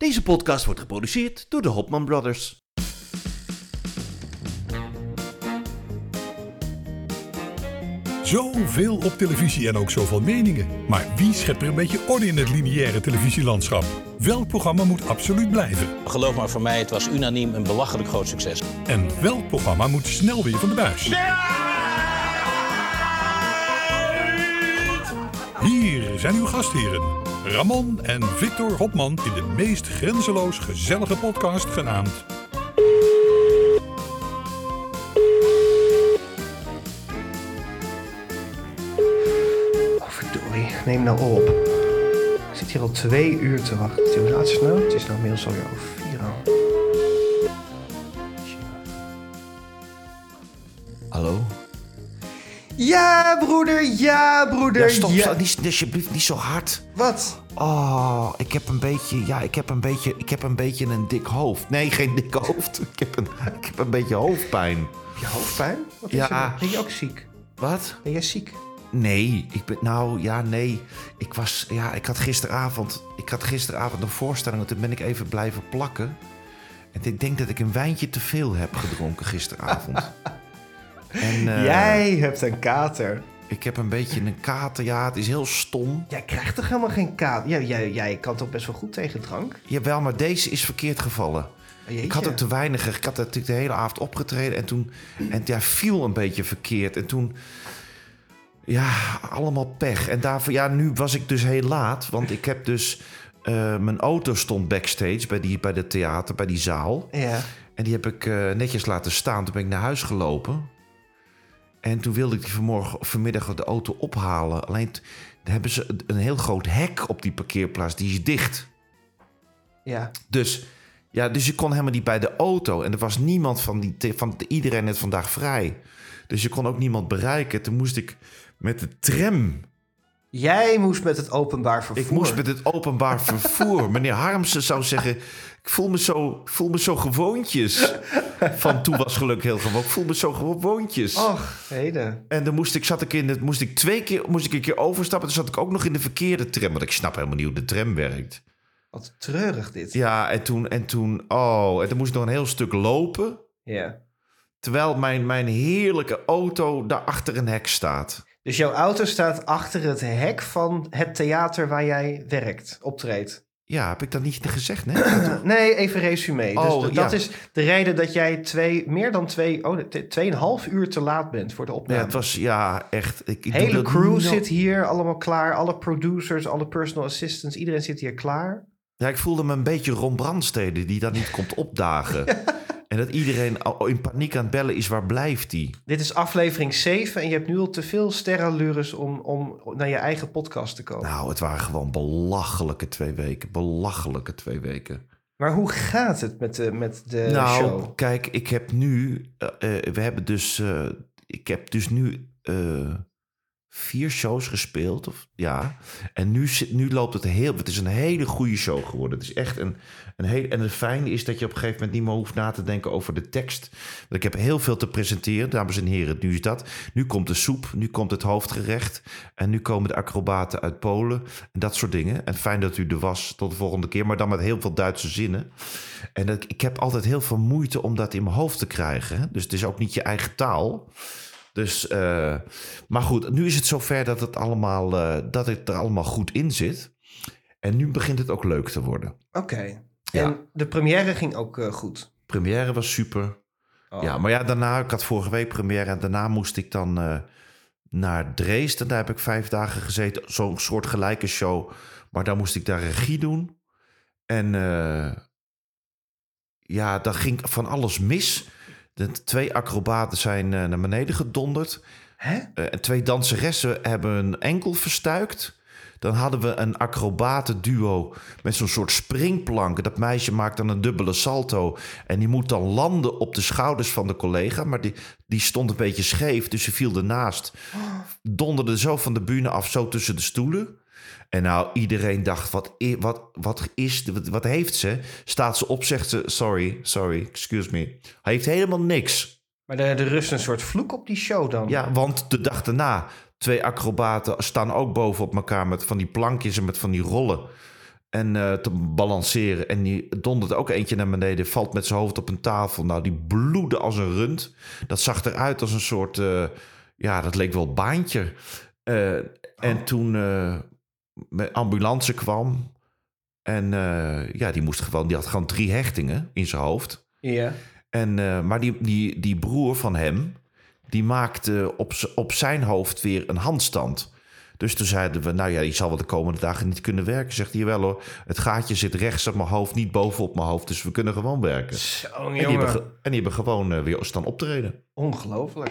Deze podcast wordt geproduceerd door de Hopman Brothers. Zoveel op televisie en ook zoveel meningen. Maar wie schept er een beetje orde in het lineaire televisielandschap? Welk programma moet absoluut blijven? Geloof maar voor mij, het was unaniem een belachelijk groot succes. En welk programma moet snel weer van de buis? Hier zijn uw gastheren, Ramon en Victor Hopman in de meest grenzeloos gezellige podcast genaamd Oh, verdorie. Neem nou op. Ik zit hier al twee uur te wachten. Hoe laat is het nou? Het is nou inmiddels alweer over Ja, broeder. Ja, broeder. Ja, stop, ja. niet, alsjeblieft niet zo hard. Wat? Oh, ik heb een beetje, ja, ik heb een beetje, ik heb een beetje een dik hoofd. Nee, geen dik hoofd. Ik heb een, ik heb een beetje hoofdpijn. Heb je hoofdpijn? Wat Ja. is er? Ben je ook ziek? Wat? Ben jij ziek? Nee, ik ben, nou, ja, nee. Ik was, ja, ik had gisteravond, ik had gisteravond een voorstelling en toen ben ik even blijven plakken. En ik denk dat ik een wijntje te veel heb gedronken gisteravond. en eh, jij hebt een kater. ik heb een beetje een kater. Ja, het is heel stom. Jij krijgt toch helemaal geen kater? Jij, jij, jij kan toch best wel goed tegen drank? Jawel, maar deze is verkeerd gevallen. Jeetje. Ik had ook te weinig. Ik had natuurlijk de hele avond opgetreden en toen. En ja, viel een beetje verkeerd. En toen. Ja, allemaal pech. En daarvoor, ja, nu was ik dus heel laat. Want ik heb dus. eh, mijn auto stond backstage bij, die, bij het theater, bij die zaal. Ja. En die heb ik eh, netjes laten staan. Toen ben ik naar huis gelopen. En toen wilde ik die vanmorgen, vanmiddag de auto ophalen. Alleen hebben ze een heel groot hek op die parkeerplaats. Die is dicht. Ja. Dus, ja, dus je kon helemaal niet bij de auto. En er was niemand van die... Van, iedereen net vandaag vrij. Dus je kon ook niemand bereiken. Toen moest ik met de tram... Jij moest met het openbaar vervoer. Ik moest met het openbaar vervoer. Meneer Harmsen zou zeggen... Ik voel me zo, voel me zo gewoontjes. Van toen was geluk heel gewoon. Ik voel me zo gewoontjes. Och, heden. En dan moest ik, zat ik in het, moest ik twee keer, moest ik een keer overstappen. Toen zat ik ook nog in de verkeerde tram. Want ik snap helemaal niet hoe de tram werkt. Wat treurig dit. Ja, en toen, en toen, oh, en toen moest ik nog een heel stuk lopen. ja. Terwijl mijn, mijn heerlijke auto daar achter een hek staat. Dus jouw auto staat achter het hek van het theater waar jij werkt, optreedt. Ja, heb ik dat niet gezegd, nee? Nee, even resume. Oh, dus d- ja. dat is de reden dat jij twee, meer dan twee, oh, tweeënhalf uur te laat bent voor de Ja, opname. het was, ja, echt. Ik, Hele dat crew no- zit hier allemaal klaar. Alle producers, alle personal assistants, iedereen zit hier klaar. Ja, ik voelde me een beetje Ron Brandstede die dan niet komt opdagen. En dat iedereen al in paniek aan het bellen is, waar blijft die? Dit is aflevering 7 en je hebt nu al te veel sterrenlures om, om naar je eigen podcast te komen. Nou, het waren gewoon belachelijke twee weken. Belachelijke twee weken. Maar hoe gaat het met de, met de nou, show? kijk, ik heb nu... eh, eh, we hebben dus... eh, ik heb dus nu vier shows gespeeld. Of, ja. En nu, zit, nu loopt het heel... Het is een hele goede show geworden. Het is echt een, heel... En het fijne is dat je op een gegeven moment niet meer hoeft na te denken over de tekst. Want ik heb heel veel te presenteren, dames en heren. Nu is dat. Nu komt de soep, nu komt het hoofdgerecht. En nu komen de acrobaten uit Polen. En dat soort dingen. En fijn dat u er was. Tot de volgende keer. Maar dan met heel veel Duitse zinnen. En dat, ik heb altijd heel veel moeite om dat in mijn hoofd te krijgen. Dus het is ook niet je eigen taal. Dus, eh, maar goed, nu is het zover dat het, allemaal, eh, dat het er allemaal goed in zit. En nu begint het ook leuk te worden. Oké. Ja. En de première ging ook eh, goed. Première was super. Oh. Ja, maar ja, daarna, ik had vorige week première en daarna moest ik dan eh, naar Dresden. Daar heb ik vijf dagen gezeten, zo'n soort gelijke show. Maar daar moest ik daar regie doen. En eh, ja, daar ging van alles mis. De twee acrobaten zijn naar beneden gedonderd. Hè? En twee danseressen hebben een enkel verstuikt. Dan hadden we een acrobatenduo met zo'n soort springplank. Dat meisje maakt dan een dubbele salto. En die moet dan landen op de schouders van de collega. Maar die, die stond een beetje scheef, dus ze viel ernaast. Donderde zo van de bühne af, zo tussen de stoelen. En nou, iedereen dacht, wat, wat, wat is, wat, wat heeft ze? Staat ze op, zegt ze, sorry, sorry, excuse me. Hij heeft helemaal niks. Maar er, er rust een soort vloek op die show dan. Ja, want de dag daarna, twee acrobaten staan ook boven op elkaar met van die plankjes en met van die rollen. En eh, te balanceren. En die dondert ook eentje naar beneden. Valt met zijn hoofd op een tafel. Nou, die bloedde als een rund. Dat zag eruit als een soort... eh, ja, dat leek wel baantje. Eh, En toen eh de ambulance kwam... En ja, die, moest gewoon, die had gewoon drie hechtingen in zijn hoofd. Ja. En, maar die, die, die broer van hem, die maakte op, op zijn hoofd weer een handstand. Dus toen zeiden we, nou ja, die zal wel de komende dagen niet kunnen werken. Zegt hij wel hoor, het gaatje zit rechts op mijn hoofd, niet bovenop mijn hoofd. Dus we kunnen gewoon werken. Zo, En die, hebben, en die hebben gewoon eh, weer staan optreden. Ongelooflijk.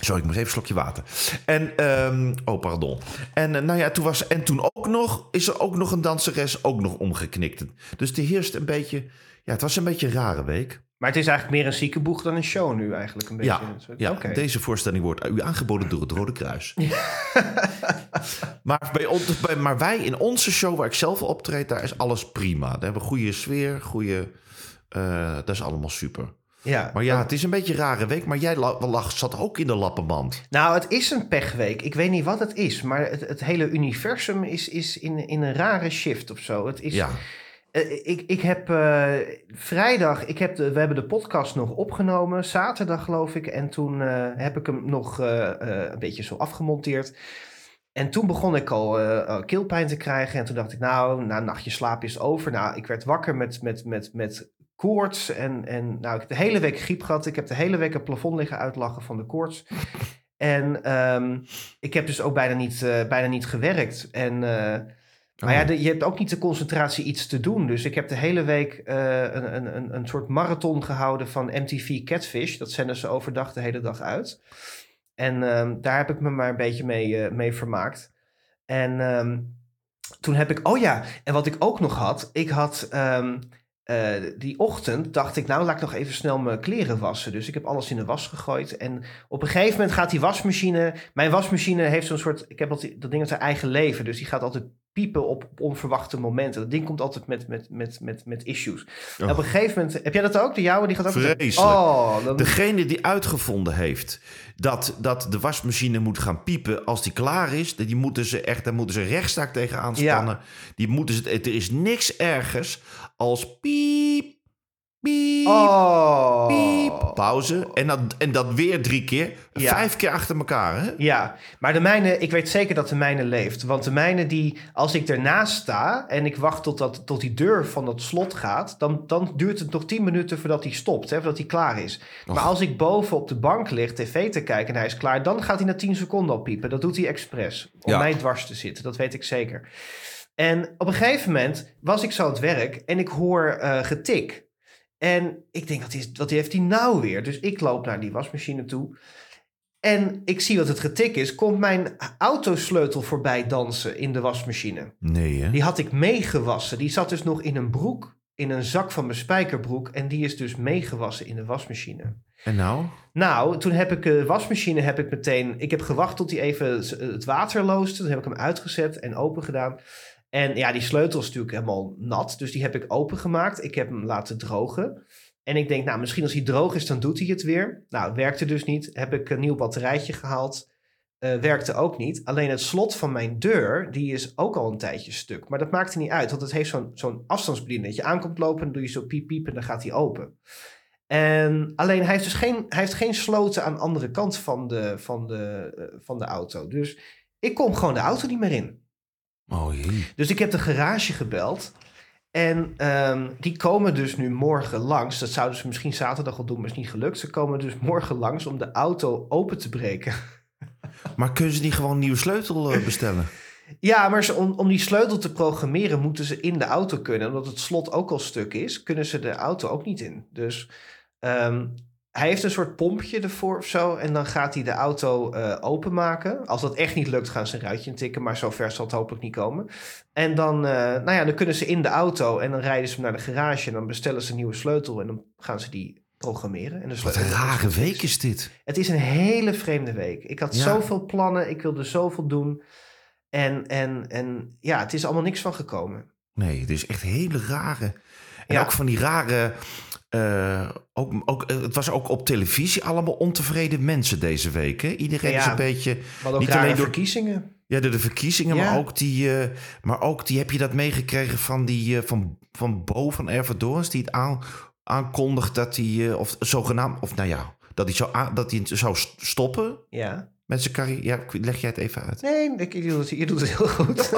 Sorry, ik moest even een slokje water. En, ehm, oh pardon. En, eh, nou ja, toen was, en toen ook nog, is er ook nog een danseres ook nog omgeknikt. Dus die heerst een beetje, ja, het was een beetje een rare week. Maar het is eigenlijk meer een ziekenboeg dan een show nu eigenlijk een beetje. Ja, ja deze voorstelling wordt u aangeboden door het Rode Kruis. maar, bij ons, bij, maar wij in onze show waar ik zelf optreed, daar is alles prima. Daar hebben we goede sfeer, goede... eh, dat is allemaal super. Ja. Maar ja, het is een beetje een rare week. Maar jij la- lag, zat ook in de lappenband. Nou, het is een pechweek. Ik weet niet wat het is, maar het, het hele universum is, is in, in een rare shift of zo. Het is, Ja, ik, ik heb eh, vrijdag, ik heb de, we hebben de podcast nog opgenomen, zaterdag geloof ik. En toen eh, heb ik hem nog eh, eh, een beetje zo afgemonteerd. En toen begon ik al eh, eh, keelpijn te krijgen. En toen dacht ik, nou, na een nachtje slaap is over. Nou, ik werd wakker met, met, met, met koorts. En, en nou, ik heb de hele week griep gehad. Ik heb de hele week het plafond liggen uitlachen van de koorts. En ehm, ik heb dus ook bijna niet, eh, bijna niet gewerkt. En... maar ja, Oh. de- je hebt ook niet de concentratie iets te doen. Dus ik heb de hele week een, een, een, een soort marathon gehouden van MTV Catfish. Dat zenden ze overdag de hele dag uit. En ehm, daar heb ik me maar een beetje mee, eh, mee vermaakt. En ehm, toen heb ik... Oh ja, en wat ik ook nog had. Ik had... ehm, eh, die ochtend dacht ik, nou laat ik nog even snel mijn kleren wassen. Dus ik heb alles in de was gegooid. En op een gegeven moment gaat die wasmachine... Mijn wasmachine heeft zo'n soort... Ik heb dat, dat ding uit zijn eigen leven. Dus die gaat altijd piepen op, op onverwachte momenten. Dat ding komt altijd met, met, met, met, met issues. En Oh. op een gegeven moment... Heb jij dat ook? De jouwe? Die gaat ook... Vreselijk. Oh, dan, Degene die uitgevonden heeft dat, dat de wasmachine moet gaan piepen als die klaar is, die moeten ze echt, daar moeten ze rechtszaak tegen aanspannen. Die moeten ze, er is niks ergers als piep, piep, Oh. piep, pauze. En dat, en dat weer drie keer, Ja. vijf keer achter elkaar. Hè? Ja, maar de mijne, ik weet zeker dat de mijne leeft. Want de mijne die, als ik ernaast sta en ik wacht tot, dat, tot die deur van dat slot gaat, dan, dan duurt het nog 10 minuten voordat hij stopt, hè, voordat hij klaar is. Maar als ik boven op de bank lig tv te kijken en hij is klaar, dan gaat hij na 10 seconden al piepen. Dat doet hij expres, om Ja. mij dwars te zitten, dat weet ik zeker. En op een gegeven moment was ik zo aan het werk en ik hoor eh, getik. En ik denk, wat, is, wat heeft hij nou weer? Dus ik loop naar die wasmachine toe. En ik zie wat het getik is. Komt mijn autosleutel voorbij dansen in de wasmachine. Nee, hè? Die had ik meegewassen. Die zat dus nog in een broek, in een zak van mijn spijkerbroek. En die is dus meegewassen in de wasmachine. En nou? Nou, toen heb ik de wasmachine heb ik meteen... Ik heb gewacht tot hij even het water loosde. Toen heb ik hem uitgezet en open gedaan. En ja, die sleutel is natuurlijk helemaal nat. Dus die heb ik opengemaakt. Ik heb hem laten drogen. En ik denk, nou, misschien als hij droog is, dan doet hij het weer. Nou, werkte dus niet. Heb ik een nieuw batterijtje gehaald. Eh, werkte ook niet. Alleen het slot van mijn deur, die is ook al een tijdje stuk. Maar dat maakt er niet uit, want het heeft zo'n zo'n afstandsbediening. Dat je aankomt lopen, dan doe je zo piep piep en dan gaat hij open. En alleen hij heeft dus geen, hij heeft geen sloten aan de andere kant van de, van, de, eh, van de auto. Dus ik kom gewoon de auto niet meer in. Oh jee. Dus ik heb de garage gebeld. En ehm, die komen dus nu morgen langs. Dat zouden ze misschien zaterdag al doen, maar is niet gelukt. Ze komen dus morgen langs om de auto open te breken. Maar kunnen ze niet gewoon een nieuwe sleutel eh, bestellen? Ja, maar ze, om, om die sleutel te programmeren moeten ze in de auto kunnen. Omdat het slot ook al stuk is, kunnen ze de auto ook niet in. Dus ehm, hij heeft een soort pompje ervoor of zo. En dan gaat hij de auto eh, openmaken. Als dat echt niet lukt, gaan ze een ruitje intikken. Maar zover zal het hopelijk niet komen. En dan, eh, nou ja, dan kunnen ze in de auto. En dan rijden ze naar de garage. En dan bestellen ze een nieuwe sleutel. En dan gaan ze die programmeren. En de Wat een rare week is dit. het is een hele vreemde week. Ik had Ja. zoveel plannen, ik wilde zoveel doen. En, en, en ja, het is allemaal niks van gekomen. Nee, het is echt hele rare. En Ja. ook van die rare. Eh, ook, ook, eh, het was ook op televisie allemaal ontevreden mensen deze week. Hè? Iedereen Ja, is een beetje. Niet alleen door- verkiezingen. Ja, de, de verkiezingen, Ja. maar, ook die, eh, maar ook die... Heb je dat meegekregen van die... van, van Bo van Ervedorens... die het aan, aankondigt dat hij... of zogenaamd... Of nou ja... Dat hij, zou dat hij zou st- stoppen Ja. Met zijn carrière. Ja, leg jij het even uit. Nee, ik, je, doet het, je doet het heel goed.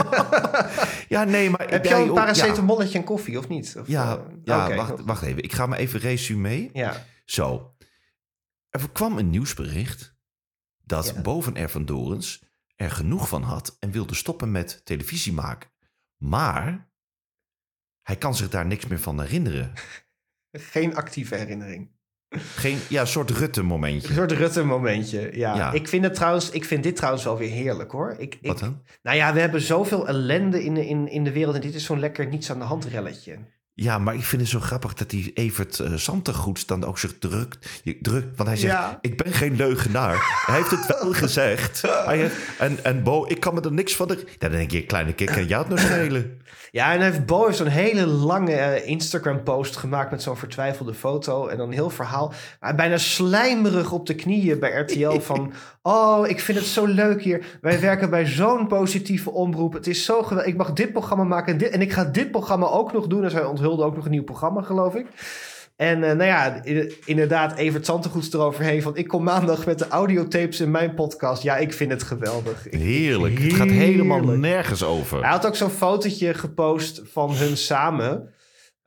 Ja, nee, maar... Heb je al een oh, ja. paracetamolletje en koffie of niet? Of, Ja, eh, ja wacht, wacht even. Ik ga me even resume. Ja. Zo. Er kwam een nieuwsbericht dat Ja. boven er van Dorens er genoeg van had en wilde stoppen met televisie maken. Maar hij kan zich daar niks meer van herinneren. Geen actieve herinnering. Geen, ja, een soort Een Rutte-momentje. soort Rutte-momentje. Ja. Ja. Ik, vind het trouwens, ik vind dit trouwens wel weer heerlijk hoor. Ik, ik, Wat dan? Nou ja, we hebben zoveel ellende in de, in, in de wereld. En dit is zo'n lekker niets aan de hand relletje. Ja, maar ik vind het zo grappig dat die Evert uh, Santegoeds dan ook zich drukt. je- drukt want hij zegt, Ja. ik ben geen leugenaar. hij heeft het wel gezegd. Hij heeft, en, en Bo, ik kan me er niks van... De, dan denk je, kleine kik, kan jou het nog schelen? Ja, en hij heeft Bo heeft zo'n hele lange eh, Instagram-post gemaakt met zo'n vertwijfelde foto. En dan een heel verhaal. Maar bijna slijmerig op de knieën bij RTL van... Oh, ik vind het zo leuk hier. Wij werken bij zo'n positieve omroep. Het is zo geweldig. Ik mag dit programma maken en, dit, en ik ga dit programma ook nog doen. En zij onthulde ook nog een nieuw programma, geloof ik. En eh, nou ja, inderdaad, Evert Zantegoeds eroverheen van... ik kom maandag met de audiotapes in mijn podcast. Ja, ik vind het geweldig. Ik- Heerlijk. Het gaat helemaal Heerlijk. nergens over. Hij had ook zo'n fotootje gepost van hun samen.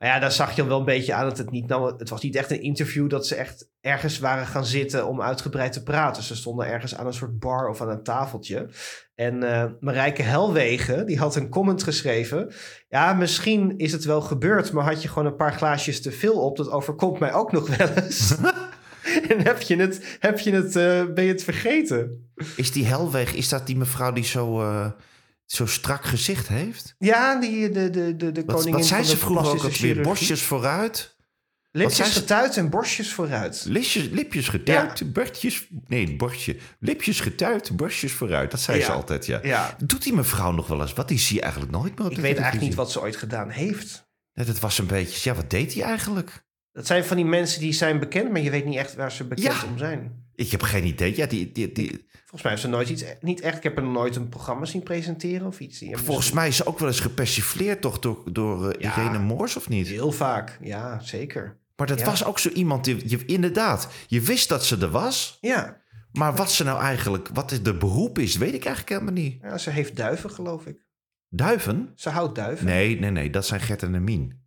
Ja, daar zag je wel een beetje aan dat het niet... Nou, het was niet echt een interview dat ze echt ergens waren gaan zitten om uitgebreid te praten. Ze stonden ergens aan een soort bar of aan een tafeltje. En eh Marijke Helwegen, die had een comment geschreven. Ja, misschien is het wel gebeurd, maar had je gewoon een paar glaasjes te veel op. Dat overkomt mij ook nog wel eens. en heb je het, heb je het, eh, ben je het vergeten? Is die Helweg, is dat die mevrouw die zo, eh, zo strak gezicht heeft? Ja, die, de, de, de, de Wat, koningin wat zei van ze vroeger ook chirurgie. Borstjes vooruit? Lipjes getuit en borstjes vooruit. Lipjes, lipjes getuit, borstjes... Nee, borstje. Lipjes getuit, borstjes vooruit. Dat zei ze altijd, ja. Ja. Doet die mevrouw nog wel eens wat? Die zie je eigenlijk nooit meer op Ik weet eigenlijk niet wat ze ooit gedaan heeft. Nee, dat was een beetje... Ja, wat deed hij eigenlijk? Dat zijn van die mensen die zijn bekend, maar je weet niet echt waar ze bekend om zijn. Ik heb geen idee. Ja, die, die, die, Volgens mij heeft ze nooit iets, niet echt, ik heb er nooit een programma zien presenteren of iets. Volgens mij is ze ook wel eens gepersifleerd toch door, door eh, Ja. Irene Moors, of niet? Heel vaak, ja, zeker. Maar dat Ja. was ook zo iemand die... Je, inderdaad, je wist dat ze er was... Ja. Maar wat ze nou eigenlijk, wat is de beroep is, weet ik eigenlijk helemaal niet. ja, ze heeft duiven, geloof ik. Duiven? Ze houdt duiven. Nee, nee, nee, dat zijn Gert en Mien.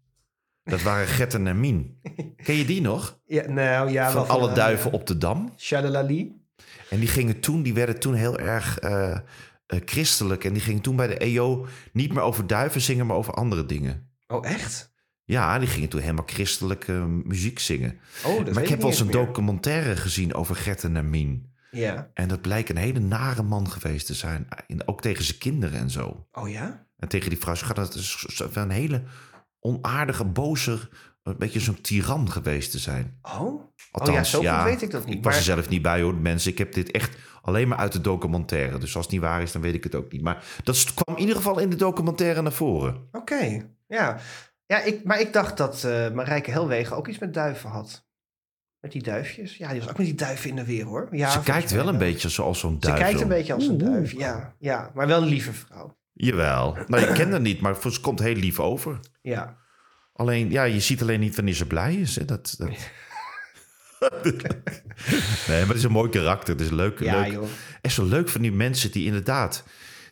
Dat waren Gert en Mien. Ken je die nog? Ja, nou ja, Van alle duiven op de dam. Shalalali. En die gingen toen, die werden toen heel erg eh, eh, christelijk. En die gingen toen bij de EO niet meer over duiven zingen, maar over andere dingen. Oh, echt? Ja, die gingen toen helemaal christelijke muziek zingen. Oh, dat maar ik heb wel eens een documentaire gezien over Gert en Mien. Ja. En dat blijkt een hele nare man geweest te zijn. Ook tegen zijn kinderen en zo. Oh ja? En tegen die vrouw, ze gaat een hele onaardige, boze, een beetje zo'n tiran geweest te zijn. Oh? Althans, oh ja, zo goed weet ik dat niet. Ik was er zelf niet bij hoor, mensen. Ik heb dit echt alleen maar uit de documentaire. Dus als het niet waar is, dan weet ik het ook niet. Maar dat kwam in ieder geval in de documentaire naar voren. Oké, ja. ja ik, maar ik dacht dat eh Marijke Helwegen ook iets met duiven had. Met die duifjes. Ja, die was ook met die duiven in de weer, hoor. Ja, Ze kijkt wel een beetje zoals zo'n Ze duif. kijkt zo. een beetje als een duif, ja. ja. Maar wel een lieve vrouw. Jawel. Nou, je kent haar niet, maar ze komt heel lief over. Ja. Alleen, ja, je ziet alleen niet wanneer ze blij is. Hè? Dat, dat... nee, maar het is een mooi karakter. Het is leuk. Ja, leuk. joh. Echt zo leuk van die mensen die inderdaad...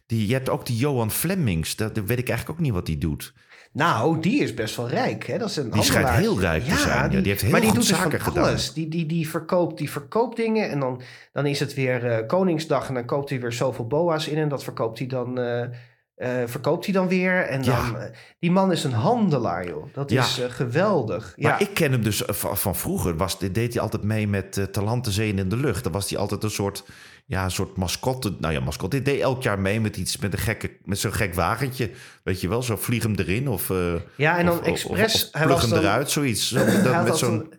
Die, je hebt ook die Johan Flemings. Dat, dat weet ik eigenlijk ook niet wat die doet. Nou, die is best wel rijk. Hè? Dat is een Die schijnt handelaar. heel rijk te zijn. Ja, die heeft heel maar die doet dus zaken gedaan. alles. Die, die, die, verkoopt, die verkoopt dingen en dan, dan is het weer eh, Koningsdag en dan koopt hij weer zoveel boa's in en dat verkoopt hij dan, eh, eh, verkoopt hij dan weer. En dan, eh, die man is een handelaar, joh. Dat Ja. is eh, geweldig. Maar ja. ik ken hem dus van, vroeger. Was, deed hij altijd mee met uh, Talenten Zeeën in de Lucht. Dan was hij altijd een soort, ja, een soort mascotte. Nou ja, mascotte. Hij deed elk jaar mee met iets, met, een gekke, met zo'n gek wagentje. Weet je wel, zo vlieg hem erin of... ja, en dan of- expres... Of, hij was hem dan- eruit, zoiets. Zo, met zo'n...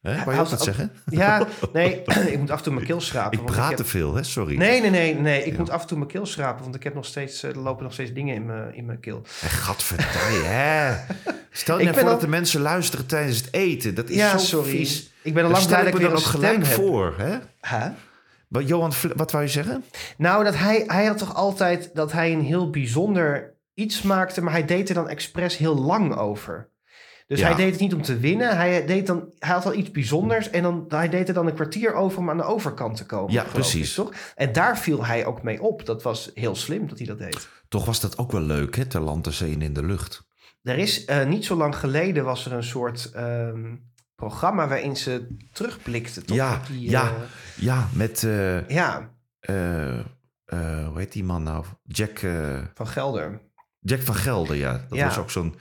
Hè, wou je ook ook- zeggen? Ja, nee, ik moet af en toe mijn keel schrapen. Ik praat heb- te veel, hè? Sorry. Nee, nee, nee, nee. Ik Ja. moet af en toe mijn keel schrapen, want ik heb nog steeds, eh, er lopen nog steeds dingen in mijn, in mijn keel. En gadverdamme, hè? Stel je nou voor al- dat de mensen luisteren tijdens het eten. Dat is ja, zo sorry. vies. Ik ben al lang blij dat ik een ook gelijk heb. voor, hè? Hè? Wat, Johan, wat wou je zeggen? Nou, dat hij, hij had toch altijd dat hij een heel bijzonder iets maakte, maar hij deed er dan expres heel lang over. Dus Ja. hij deed het niet om te winnen. Hij, deed dan, hij had al iets bijzonders en dan, hij deed er dan een kwartier over om aan de overkant te komen. Ja, ik, precies. toch? En daar viel hij ook mee op. Dat was heel slim dat hij dat deed. Toch was dat ook wel leuk, hè? Ter land, ter zee en in de lucht. Er is eh, niet zo lang geleden was er een soort ehm, programma waarin ze terugblikte. Toch? Ja, die, ja. eh, Ja, met... eh, ja, hoe heet die man nou? Jack, van Gelder. Jack van Gelder, ja. Dat Ja. was ook zo'n...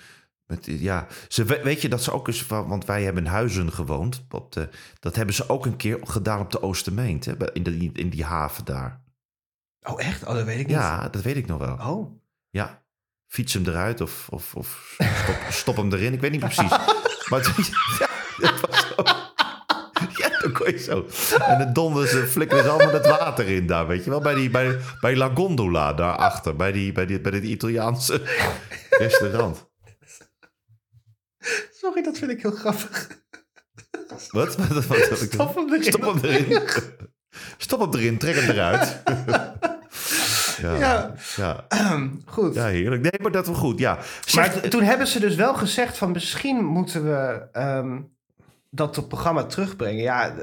Met, ja, ze, we- weet je dat ze ook eens... van- Want wij hebben in Huizen gewoond. Op de, dat hebben ze ook een keer gedaan op de Oostermeent. Hè, in, de, in die haven daar. Oh, echt? Oh, dat weet ik niet. Ja, dat weet ik nog wel. Oh. Ja, fiets hem eruit of, of, of stop, stop hem erin. Ik weet niet precies. maar het, ja, dat was zo. Ja, dan kon je zo. En dan donderen ze, flikkeren ze allemaal het water in daar, weet je wel. Bij, die, bij, bij La Gondola daarachter, bij, die, bij, die, bij dit Italiaanse restaurant. Sorry, dat vind ik heel grappig. Wat? Wat, Stop hem erin. Stop hem erin. Stop hem erin, trek hem eruit. ja, Ja. ja. ja. Goed. heerlijk. Nee, maar dat was goed, ja. maar Zeg, toen hebben ze dus wel gezegd van misschien moeten we ehm, dat op programma terugbrengen. Ja,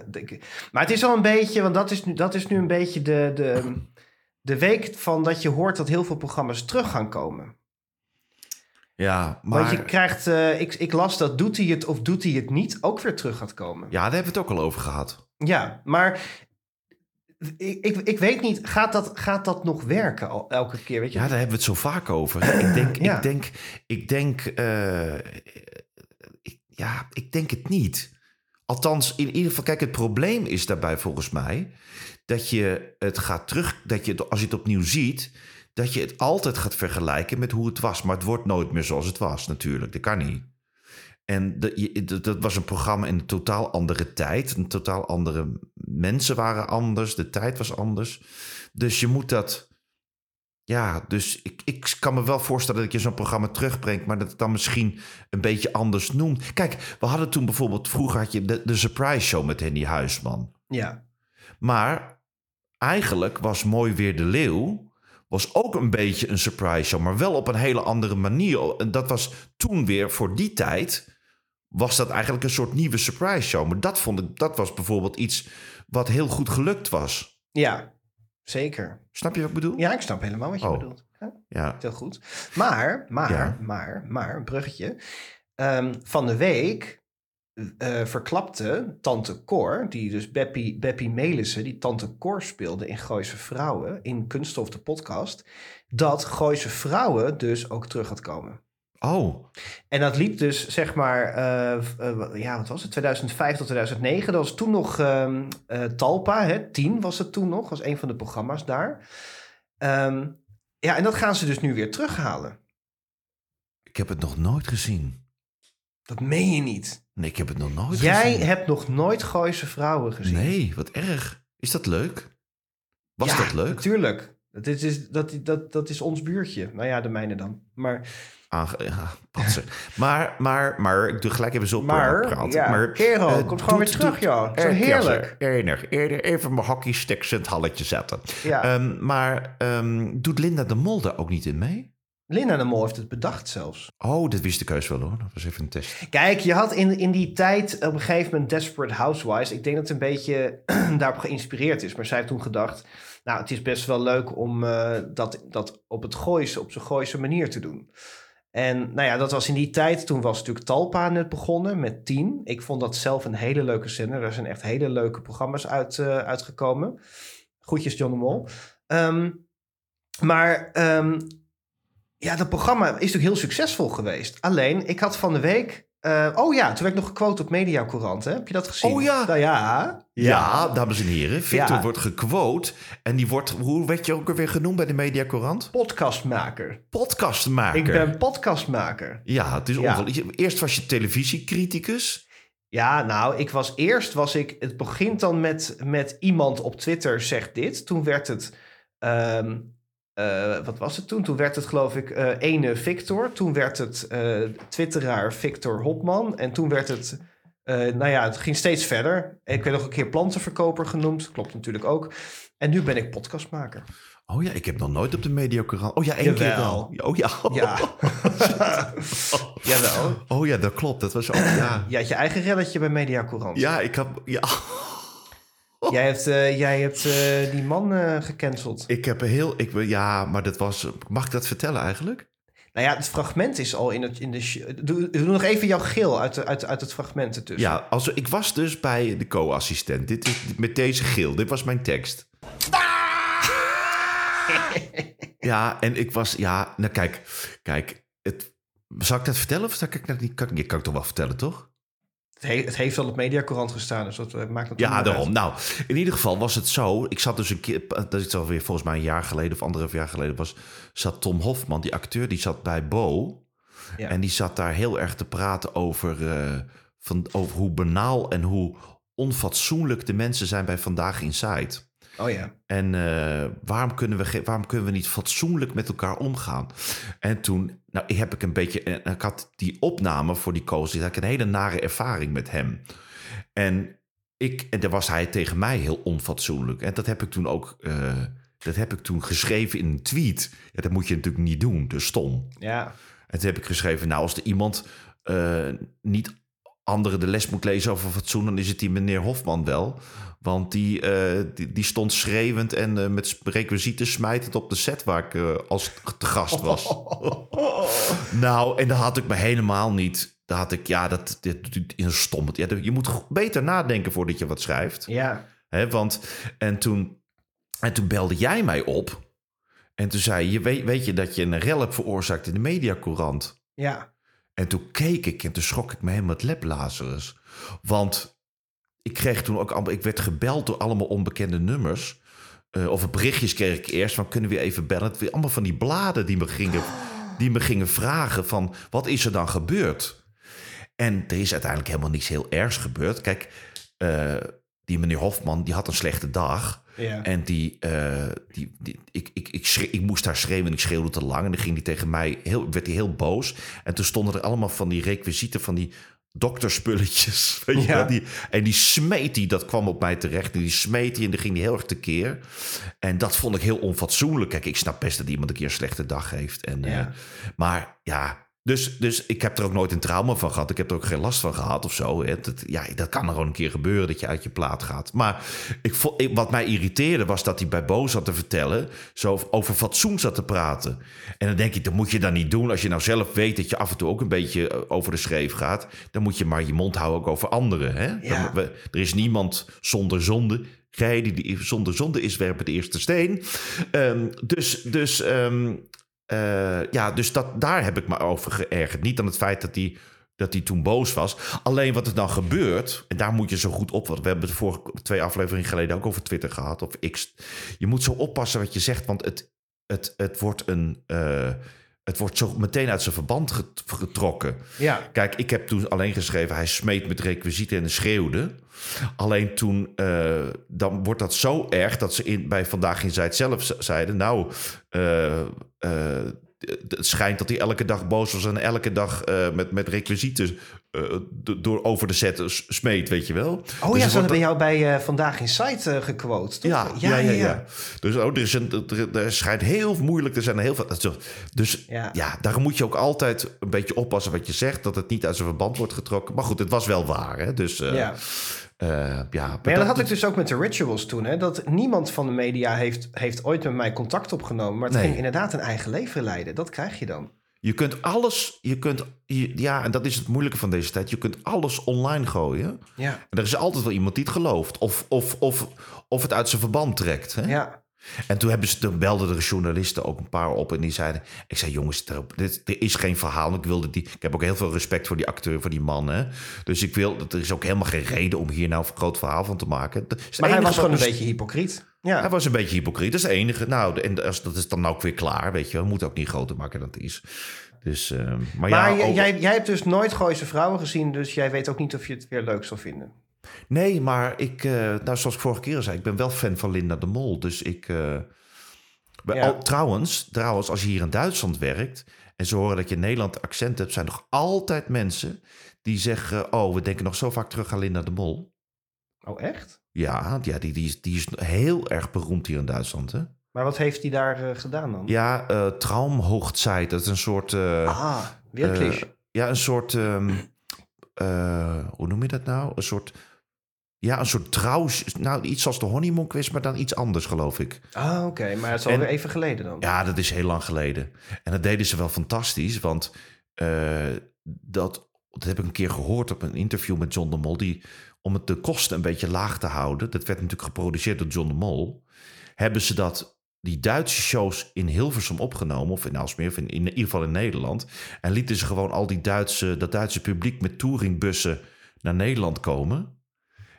maar het is al een beetje, want dat is nu, dat is nu een beetje de, de, de week van dat je hoort dat heel veel programma's terug gaan komen. Ja, maar... Want je krijgt, eh, ik, ik las dat doet hij het of doet hij het niet ook weer terug gaat komen. Ja, daar hebben we het ook al over gehad. Ja, maar ik, ik, ik weet niet, gaat dat, gaat dat nog werken al, elke keer? Weet je? Ja, daar hebben we het zo vaak over. Ik denk, Ja. ik denk, ik denk, eh, ik, ja, ik denk het niet. Althans, in ieder geval, kijk, het probleem is daarbij volgens mij dat je het gaat terug, dat je het, als je het opnieuw ziet, dat je het altijd gaat vergelijken met hoe het was. Maar het wordt nooit meer zoals het was, natuurlijk. Dat kan niet. En dat was een programma in een totaal andere tijd. Een totaal andere mensen waren anders. De tijd was anders. Dus je moet dat. Ja, dus ik, ik kan me wel voorstellen dat je zo'n programma terugbrengt, maar dat het dan misschien een beetje anders noemt. Kijk, we hadden toen bijvoorbeeld, vroeger had je de, de Surprise Show met Henny Huisman. ja. Maar eigenlijk was Mooi Weer de Leeuw, was ook een beetje een surprise show, maar wel op een hele andere manier. En dat was toen weer voor die tijd, was dat eigenlijk een soort nieuwe surprise show. Maar dat vond ik, dat was bijvoorbeeld iets wat heel goed gelukt was. ja, zeker. Snap je wat ik bedoel? Ja, ik snap helemaal wat je Oh. bedoelt. Ja. Ja. Heel goed. Maar, maar, Ja. maar, maar, een bruggetje. Ehm, van de week eh, verklapte tante Cor, die dus Beppie, Beppie Melissen, die tante Cor speelde in Gooise Vrouwen, in Kunststof de podcast, dat Gooise Vrouwen dus ook terug gaat komen. Oh, En dat liep dus, zeg maar, eh, eh, ja, wat was het? 2005 tot 2009. Dat was toen nog ehm, eh, Talpa, hè? 10 was het toen nog, was een van de programma's daar. Ehm, ja, en dat gaan ze dus nu weer terughalen. ik heb het nog nooit gezien. Dat meen je niet. Nee, ik heb het nog nooit Jij gezien. hebt nog nooit Gooise Vrouwen gezien. Nee, wat erg. Is dat leuk? Was Ja, dat leuk? Natuurlijk. Dat is, dat, dat, dat is ons buurtje. Nou ja, de mijne dan. Maar, Aange ja, patsen. maar, maar, maar, ik doe gelijk even zo maar, praten. ja, maar, kerel, eh, komt gewoon doet- weer terug, joh. Zo heerlijk. Enig, eerder even mijn hockeysticks in het halletje zetten. ja. Ehm, maar ehm, doet Linda de Mol daar ook niet in mee? Linda de Mol heeft het bedacht zelfs. Oh, dat wist ik heus wel hoor. Dat was even een test. Kijk, je had in, in die tijd op een gegeven moment Desperate Housewives. Ik denk dat het een beetje daarop geïnspireerd is. Maar zij heeft toen gedacht, nou, het is best wel leuk om eh, dat, dat op het Gooise, op zijn Gooise manier te doen. En nou ja, dat was in die tijd. Toen was natuurlijk Talpa net begonnen met 10. Ik vond dat zelf een hele leuke zender. Daar zijn echt hele leuke programma's uit, eh, uitgekomen. Groetjes John de Mol. Ehm, maar ehm, ja, dat programma is natuurlijk heel succesvol geweest. Alleen, ik had van de week... eh, oh ja, toen werd ik nog gequote op Mediacourant. Hè? Heb je dat gezien? Oh ja. Nou ja. Ja, dames en heren. Victor Ja. wordt gequote. En die wordt, hoe werd je ook alweer genoemd bij de Mediacorant? Podcastmaker. Podcastmaker. Ik ben podcastmaker. Ja, het is Ja. Eerst was je televisiecriticus. Ja, nou, ik was eerst was ik. Het begint dan met, met iemand op Twitter zegt dit. Toen werd het. ehm, eh, wat was het toen? Toen werd het, geloof ik, eh ene Victor. Toen werd het eh, Twitteraar Victor Hopman. En toen werd het nou ja, het ging steeds verder. Ik werd nog een keer plantenverkoper genoemd. Klopt natuurlijk ook. En nu ben ik podcastmaker. Oh ja, ik heb nog nooit op de Mediacorant. Oh ja, één keer wel. Oh ja. Ja. Jawel. Oh ja, dat klopt. Dat was ook, ja. Je had je eigen reddetje bij Media Courant. Ja, ik heb, ja. Jij hebt, eh, jij hebt eh, die man eh, gecanceld. Ik heb een heel, ik, ja, maar dat was, mag ik dat vertellen eigenlijk? Nou ja, het fragment is al in, het, in de... Doe, doe nog even jouw geel uit, de, uit, uit het fragment ertussen. Ja, als, ik was dus bij de co-assistent. Dit met deze geel. Dit was mijn tekst. ja, en ik was, ja, nou kijk, kijk, het, zal ik dat vertellen of zal ik dat niet? Kan, kan ik toch wel vertellen, toch? Het, he- het heeft al op Media Courant gestaan, dus dat eh, maakt het Ja, daarom. Nou, in ieder geval was het zo. Ik zat dus een keer, dat is alweer volgens mij een jaar geleden of anderhalf jaar geleden was, zat Tom Hofman, die acteur, die zat bij Bo. Ja. En die zat daar heel erg te praten over, eh, van, over hoe banaal en hoe onfatsoenlijk de mensen zijn bij Vandaag Inside. Oh ja. En eh, waarom, kunnen we waarom kunnen we niet fatsoenlijk met elkaar omgaan? En toen nou, ik heb ik een beetje. en Ik had die opname voor die coach. had ik een hele nare ervaring met hem. En, ik, en daar was hij tegen mij heel onfatsoenlijk. En dat heb ik toen ook. eh, dat heb ik toen geschreven in een tweet. Ja, dat moet je natuurlijk niet doen. Dus stom. Ja. En toen heb ik geschreven, nou, als er iemand eh, niet anderen de les moet lezen over fatsoen, dan is het die meneer Hofman wel. Want die, eh, die, die stond schreeuwend en eh, met requisieten smijtend op de set waar ik eh, als te gast was. nou, en daar had ik me helemaal niet. Daar had ik, ja, dat, dit, een stom. Ja, je moet beter nadenken voordat je wat schrijft. Ja. Hè, want, en toen, en toen belde jij mij op. En toen zei je, je, weet, weet je dat je een rel hebt veroorzaakt in de mediacourant? Ja. En toen keek ik en toen schrok ik me helemaal het leplazerus. Want ik kreeg toen ook allemaal, ik werd gebeld door allemaal onbekende nummers. Eh, of berichtjes kreeg ik eerst van kunnen we even bellen? Het weer allemaal van die bladen die me gingen, die me gingen vragen van wat is er dan gebeurd? En er is uiteindelijk helemaal niets heel ergs gebeurd. Kijk, eh, die meneer Hofman die had een slechte dag. Ja. En die, eh, die, die ik, ik, ik, ik moest daar schreeuwen en ik schreeuwde te lang. En dan ging hij tegen mij, heel, werd hij heel boos. En toen stonden er allemaal van die requisieten van die dokterspulletjes. Weet je Ja. wel? Die, en die smeet hij, dat kwam op mij terecht. En die smeet hij en dan ging hij heel erg tekeer. En dat vond ik heel onfatsoenlijk. Kijk, ik snap best dat iemand een keer een slechte dag heeft. En, eh, maar ja, dus, dus ik heb er ook nooit een trauma van gehad. Ik heb er ook geen last van gehad of zo. ja, dat kan er gewoon een keer gebeuren dat je uit je plaat gaat. Maar ik, wat mij irriteerde was dat hij bij Bo zat te vertellen... zo over fatsoen zat te praten. En dan denk ik, dat moet je dan niet doen. Als je nou zelf weet dat je af en toe ook een beetje eh, over de schreef gaat... dan moet je maar je mond houden ook over anderen. Hè? Ja. Dan- we- er is niemand zonder zonde... Gij die die zonder zonde is, werpen de eerste steen. Ehm, dus dus ehm, eh, ja, dus dat, daar heb ik me over geërgerd. Niet aan het feit dat hij, dat toen boos was. Alleen wat er dan gebeurt, en daar moet je zo goed op... want we hebben het vorige twee afleveringen geleden ook over Twitter gehad, of X. Je moet zo oppassen wat je zegt, want het, het, het, wordt, een, eh, het wordt zo meteen uit zijn verband get- getrokken. Ja. Kijk, ik heb toen alleen geschreven... hij smeet met requisieten en schreeuwde. Alleen toen, eh, dan wordt dat zo erg... dat ze in, bij Vandaag in Zuid zelf ze- zeiden... nou, eh, eh, het schijnt dat hij elke dag boos was... en elke dag met, met requisieten do- door over de set smeet, weet je wel. Oh Dus ja, ze hadden bij jou bij Vandaag in Site gequote, toch? ja, ja, ja, ja. Dus oh, er, is een, er, er schijnt heel moeilijk te zijn. Heel veel, dus Ja. ja. daar moet je ook altijd een beetje oppassen wat je zegt. Dat het niet uit zijn verband wordt getrokken. Maar goed, het was wel waar. Hè? Dus eh, Eh, ja. Maar ja, dat had ik dus ook met de rituals toen. Hè? Dat niemand van de media heeft, heeft ooit met mij contact opgenomen. Maar het Nee. ging inderdaad een eigen leven leiden. Dat krijg je dan. Je kunt alles, je kunt, je- ja, en dat is het moeilijke van deze tijd. Je kunt alles online gooien. Ja. En er is altijd wel iemand die het gelooft. Of, of, of, of het uit zijn verband trekt. Hè? Ja. En toen, hebben ze, toen belden de journalisten ook een paar op en die zeiden... Ik zei, jongens, er, dit, er is geen verhaal. Ik, wilde die, ik heb ook heel veel respect voor die acteur, voor die man. Hè? Dus ik wil, er is ook helemaal geen reden om hier nou een groot verhaal van te maken. Maar hij was gewoon een me- beetje hypocriet. Ja. Hij was een beetje hypocriet, dat is het enige. Nou, en als, dat is dan ook weer klaar, weet je. We moeten ook niet groter maken dan het is. Dus, ehm, maar, maar ja, ook- jij, jij hebt dus nooit Gooise vrouwen gezien. Dus jij weet ook niet of je het weer leuk zal vinden. Nee, maar ik, eh, nou, zoals ik vorige keer al zei, ik ben wel fan van Linda de Mol. Dus ik. eh, Ja. al- trouwens, trouwens, als je hier in Duitsland werkt en ze horen dat je Nederland accent hebt, zijn nog altijd mensen die zeggen: Oh, we denken nog zo vaak terug aan Linda de Mol. Oh, echt? Ja, ja die, die, is, die is heel erg beroemd hier in Duitsland. Hè? Maar wat heeft hij daar eh, gedaan dan? Ja, uh, Traumhochzeit. Dat is een soort. Uh, ah, wirklich. ja, een soort. Um, hoe noem je dat nou? Een soort. Ja, een soort trouw. Nou, iets zoals de honeymoon quiz, maar dan iets anders, geloof ik. Ah, oké. Maar het is alweer even geleden dan. Ja, dat is heel lang geleden. En dat deden ze wel fantastisch, want dat, dat heb ik een keer gehoord op een interview met John de Mol. Die, om het de kosten een beetje laag te houden, dat werd natuurlijk geproduceerd door John de Mol, hebben ze dat die Duitse shows in Hilversum opgenomen, of in Alsmeer, of in, in ieder geval in Nederland. En lieten ze gewoon al die Duitse, dat Duitse publiek met touringbussen naar Nederland komen.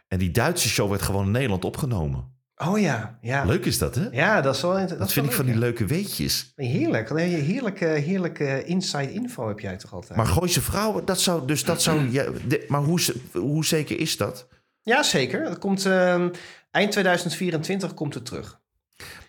En die Duitse show werd gewoon in Nederland opgenomen. Oh ja, ja. Leuk is dat, hè? Ja, dat is wel. Dat, dat vind ik van die leuke weetjes. Heerlijk. Heerlijke, heerlijke inside info heb jij toch altijd. Maar Gooise Vrouwen, dat zou. Dus dat zou ja, maar hoe, hoe zeker is dat? Ja, zeker. Dat komt, uh, eind 2024 komt het terug.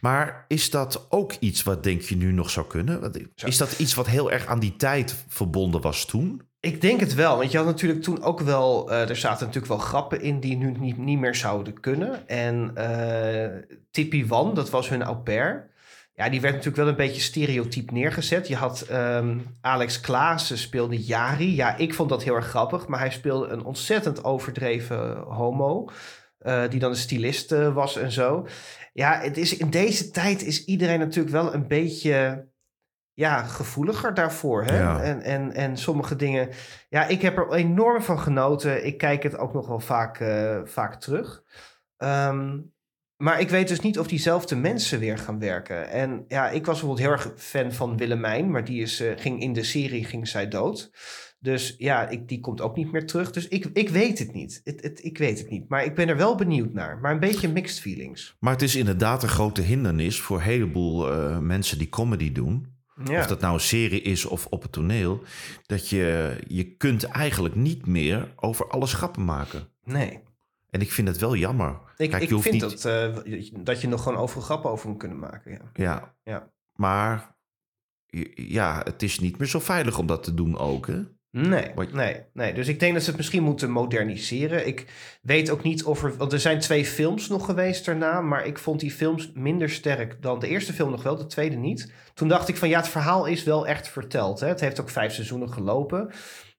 Maar is dat ook iets wat denk je nu nog zou kunnen? Is dat iets wat heel erg aan die tijd verbonden was toen? Ik denk het wel, want je had natuurlijk toen ook wel, uh, er zaten natuurlijk wel grappen in die nu niet, niet meer zouden kunnen. En uh, Tippy Wan, dat was hun au pair. Ja, die werd natuurlijk wel een beetje stereotyp neergezet. Je had um, Alex Klaassen speelde Jari. Ja, ik vond dat heel erg grappig, maar hij speelde een ontzettend overdreven homo. Uh, die dan een stylist was en zo ja, het is, in deze tijd is iedereen natuurlijk wel een beetje ja, gevoeliger daarvoor. Hè? En, en, en sommige dingen. Ja, ik heb er enorm van genoten. Ik kijk het ook nog wel vaak, uh, vaak terug. Um, maar ik weet dus niet of diezelfde mensen weer gaan werken. En ja, ik was bijvoorbeeld heel erg fan van Willemijn, maar die is, uh, ging in de serie ging zij dood. Dus ja, ik, die komt ook niet meer terug. Dus ik, ik weet het niet. Het, het, ik weet het niet. Maar ik ben er wel benieuwd naar. Maar een beetje mixed feelings. Maar het is inderdaad een grote hindernis voor een heleboel uh, mensen die comedy doen. Ja. Of dat nou een serie is of op het toneel. Dat je, je kunt eigenlijk niet meer over alles grappen maken. Nee. En ik vind het wel jammer. Ik, Kijk, ik vind niet... dat, uh, dat je nog gewoon over grappen over moet kunnen maken. Ja. ja. ja. Maar ja, het is niet meer zo veilig om dat te doen ook. Hè? Nee, nee, nee. Dus ik denk dat ze het misschien moeten moderniseren. Ik weet ook niet of er... Want er zijn twee films nog geweest daarna... maar ik vond die films minder sterk dan de eerste film nog wel, de tweede niet. Toen dacht ik van ja, het verhaal is wel echt verteld. Hè? Het heeft ook vijf seizoenen gelopen.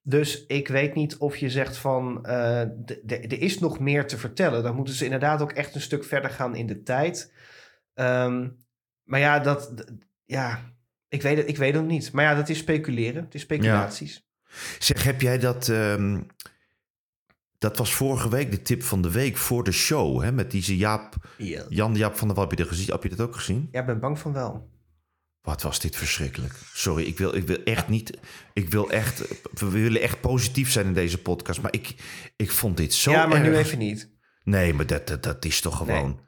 Dus ik weet niet of je zegt van uh, er is nog meer te vertellen. Dan moeten ze inderdaad ook echt een stuk verder gaan in de tijd. Um, maar ja, dat, ja ik, weet het, ik weet het niet. Maar ja, dat is speculeren. Het is speculaties. Ja. Zeg, heb jij dat... Um, dat was vorige week de tip van de week voor de show. Hè, met deze Jaap, ja. Jan Jaap van der Wal. Heb je, dat gezien? heb je dat ook gezien? Ja, ik ben bang van wel. Wat was dit verschrikkelijk. Sorry, ik wil, ik wil echt niet... Ik wil echt... We willen echt positief zijn in deze podcast. Maar ik, ik vond dit zo Ja, maar erg. nu even niet. Nee, maar dat, dat, dat is toch gewoon... Nee.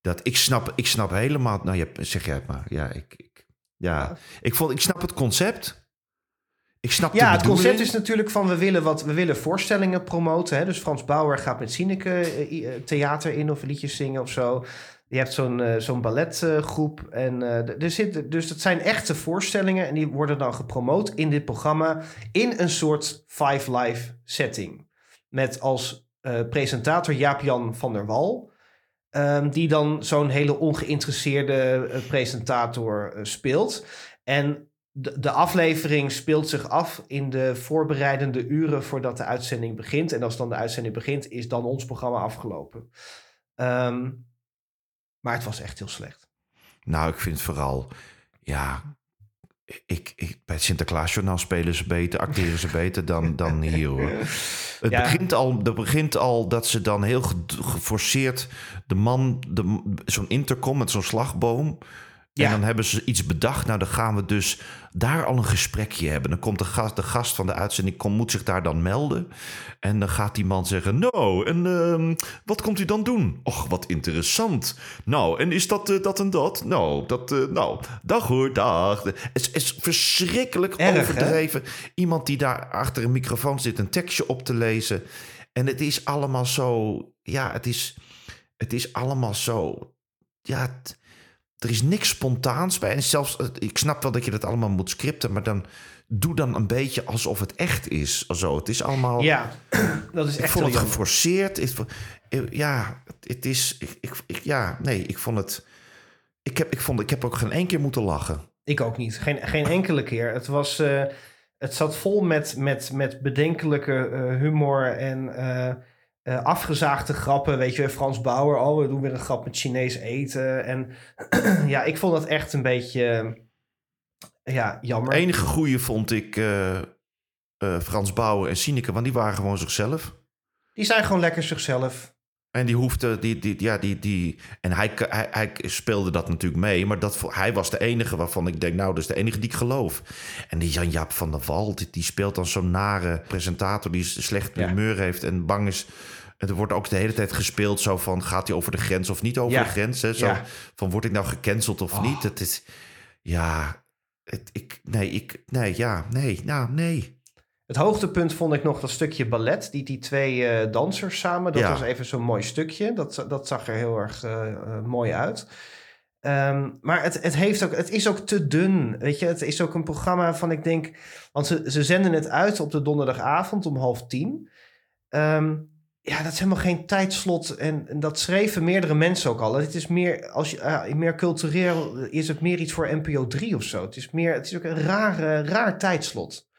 Dat, ik, snap, ik snap helemaal... Nou, ja, zeg jij het maar. Ja, ik, ik ja. Ik, vond, ik snap het concept... Ik snap ja, het concept is natuurlijk van we willen, wat, we willen voorstellingen promoten. Hè? Dus Frans Bauer gaat met Sineke uh, theater in of liedjes zingen of zo. Je hebt zo'n uh, zo'n balletgroep. en er zit, dus dat zijn echte voorstellingen. En die worden dan gepromoot in dit programma. In een soort Five Live setting. Met als presentator Jaap-Jan van der Wal. Um, die dan zo'n hele ongeïnteresseerde presentator speelt. En de, de aflevering speelt zich af in de voorbereidende uren voordat de uitzending begint. En als dan de uitzending begint, is dan ons programma afgelopen. Um, maar het was echt heel slecht. Nou, ik vind vooral, ja, ik, ik, bij het Sinterklaasjournaal spelen ze beter, acteren ze beter dan, dan hier hoor. Het, ja. begint al, het begint al dat ze dan heel geforceerd de man, de, zo'n intercom met zo'n slagboom ja. En dan hebben ze iets bedacht. Nou, dan gaan we dus daar al een gesprekje hebben. Dan komt de gast, de gast van de uitzending, kom, moet zich daar dan melden. En dan gaat die man zeggen: Nou, en uh, wat komt u dan doen? Och, wat interessant. Nou, en is dat uh, dat en dat? Nou, dat, uh, nou, dag hoor, dag. Het is, verschrikkelijk Erg, overdreven. Hè? Iemand die daar achter een microfoon zit, een tekstje op te lezen. En het is allemaal zo. Ja, het is, het is allemaal zo. Ja. Er is niks spontaans bij. En zelfs, eh, ik snap wel dat je dat allemaal moet scripten, maar dan doe dan een beetje alsof het echt is. Zo, het is allemaal. Ja, dat is ik echt vond heel het geforceerd. Het, eh, ja, het, is. Ik, ik, ik- ja, nee, ik vond het. Ik heb, ik, vond, ik heb ook geen één keer moeten lachen. Ik ook niet. Geen, geen enkele keer. Het, was, eh, het zat vol met, met, met bedenkelijke humor en eh, eh, afgezaagde grappen. Weet je, Frans Bauer, oh, we doen weer een grap met Chinees eten. En ja, ik vond dat echt een beetje, eh, ja, jammer. Het enige goede vond ik eh, Frans Bauer en Sineke, want die waren gewoon zichzelf. Die zijn gewoon lekker zichzelf. En die hoefde, die, die, ja, die, die, en hij, hij, hij speelde dat natuurlijk mee, maar dat, hij was de enige waarvan ik denk, nou, dat is de enige die ik geloof. En die Jan-Jaap van der Wal, die, die speelt dan zo'n nare presentator die slecht Ja. humeur heeft en bang is. En er wordt ook de hele tijd gespeeld zo van, gaat hij over de grens of niet over Ja. de grens? Hè? Zo Ja. van, word ik nou gecanceld of Oh. niet? Het is, ja, het, ik, nee, ik, nee, ja, nee, nou, nee. Het hoogtepunt vond ik nog dat stukje ballet. Die, die twee eh, dansers samen. Dat Ja. was even zo'n mooi stukje. Dat, dat zag er heel erg eh, eh, mooi uit. Ehm, maar het, het, heeft ook, het is ook te dun. Weet je, het is ook een programma van, ik denk. Want ze, ze zenden het uit op de donderdagavond om half tien. Ehm, ja, dat is helemaal geen tijdslot. En, en dat schreven meerdere mensen ook al. Het is meer, als je, meer cultureel is het meer iets voor NPO 3 of zo. Het is, meer, het is ook een rare, raar tijdslot.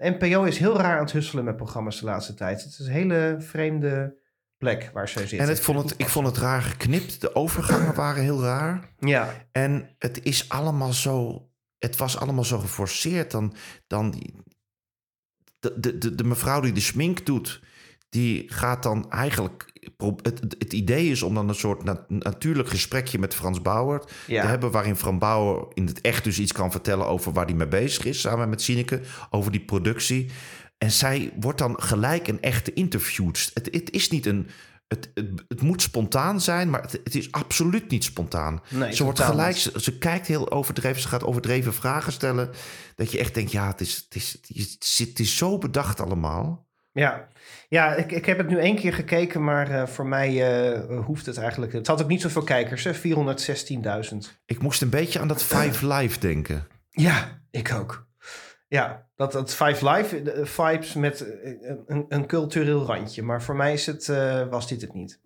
De NPO is heel raar aan het husselen met programma's de laatste tijd. Het is een hele vreemde plek waar zij zitten. En het vond het, ik vond het raar geknipt. De overgangen waren heel raar. Ja, En het is allemaal zo. Het was allemaal zo geforceerd. Dan, dan die- de, de, de, de mevrouw die de smink doet, die gaat dan eigenlijk. Het, het, idee is om dan een soort na- natuurlijk gesprekje met Frans Bauer Ja. te hebben. Waarin Frans Bauer in het echt dus iets kan vertellen over waar hij mee bezig is. Samen met Sineke. Over die productie. En zij wordt dan gelijk een echte interviewd. Het, het is niet een. Het, het, het moet spontaan zijn, maar het, het is absoluut niet spontaan. Nee, ze wordt gelijk, ze kijkt heel overdreven, ze gaat overdreven vragen stellen. Dat je echt denkt, ja, het is, het is, het is, het is zo bedacht allemaal. Ja, ja ik, ik heb het nu één keer gekeken, maar eh, voor mij eh, hoeft het eigenlijk. Het had ook niet zoveel kijkers, hè? 416.000. Ik moest een beetje aan dat Five Live denken. Ja, ik ook. Ja, dat, dat Five Live eh, vibes met eh, een, een cultureel randje. Maar voor mij is het, eh, was dit het niet.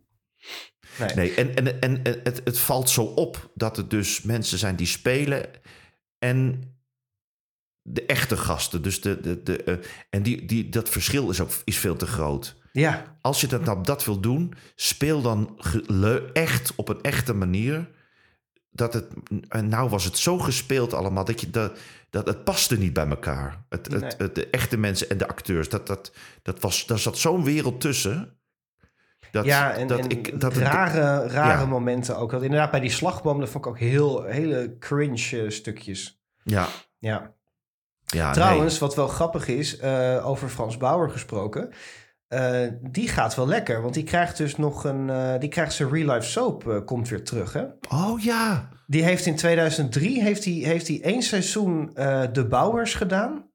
Nee. Nee, en, en, en en het, het valt zo op dat het dus mensen zijn die spelen en de echte gasten. Dus de, de, de, eh, en die, die, dat verschil is ook is veel te groot. Ja, Als je dat, nou, dat wil doen, speel dan echt op een echte manier. Dat het, en nou was het zo gespeeld allemaal dat je dat, dat het paste niet bij elkaar. Het, het, Nee. het- de echte mensen en de acteurs. Dat, dat, dat was, daar zat zo'n wereld tussen. Dat, ja en, dat en ik dat het- rare, rare Ja. momenten ook. Dat inderdaad bij die slagboom, dat vond ik ook heel, hele cringe eh, stukjes. ja, Ja. Ja, Trouwens, wat wel grappig is, eh, over Frans Bauer gesproken. eh, die gaat wel lekker, want die krijgt dus nog een. eh, die krijgt zijn real life soap, komt weer terug. Hè? Oh ja. Die heeft in 2003 heeft hij, heeft hij één seizoen De Bouwers gedaan.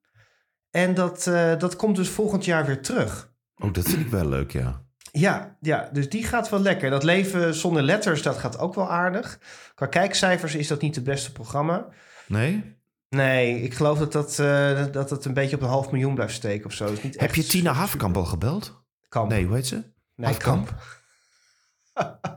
En dat, dat komt dus volgend jaar weer terug. Oh, dat vind ik wel leuk, ja. Ja, ja, dus die gaat wel lekker. Dat Leven zonder letters, dat gaat ook wel aardig. Qua kijkcijfers is dat niet het beste programma. Nee? Nee, ik geloof dat dat, eh, dat het een beetje op een half miljoen blijft steken of zo. Is niet Heb je Tina Hafkamp al gebeld? Kamp. Nee, hoe heet ze? Nijkamp.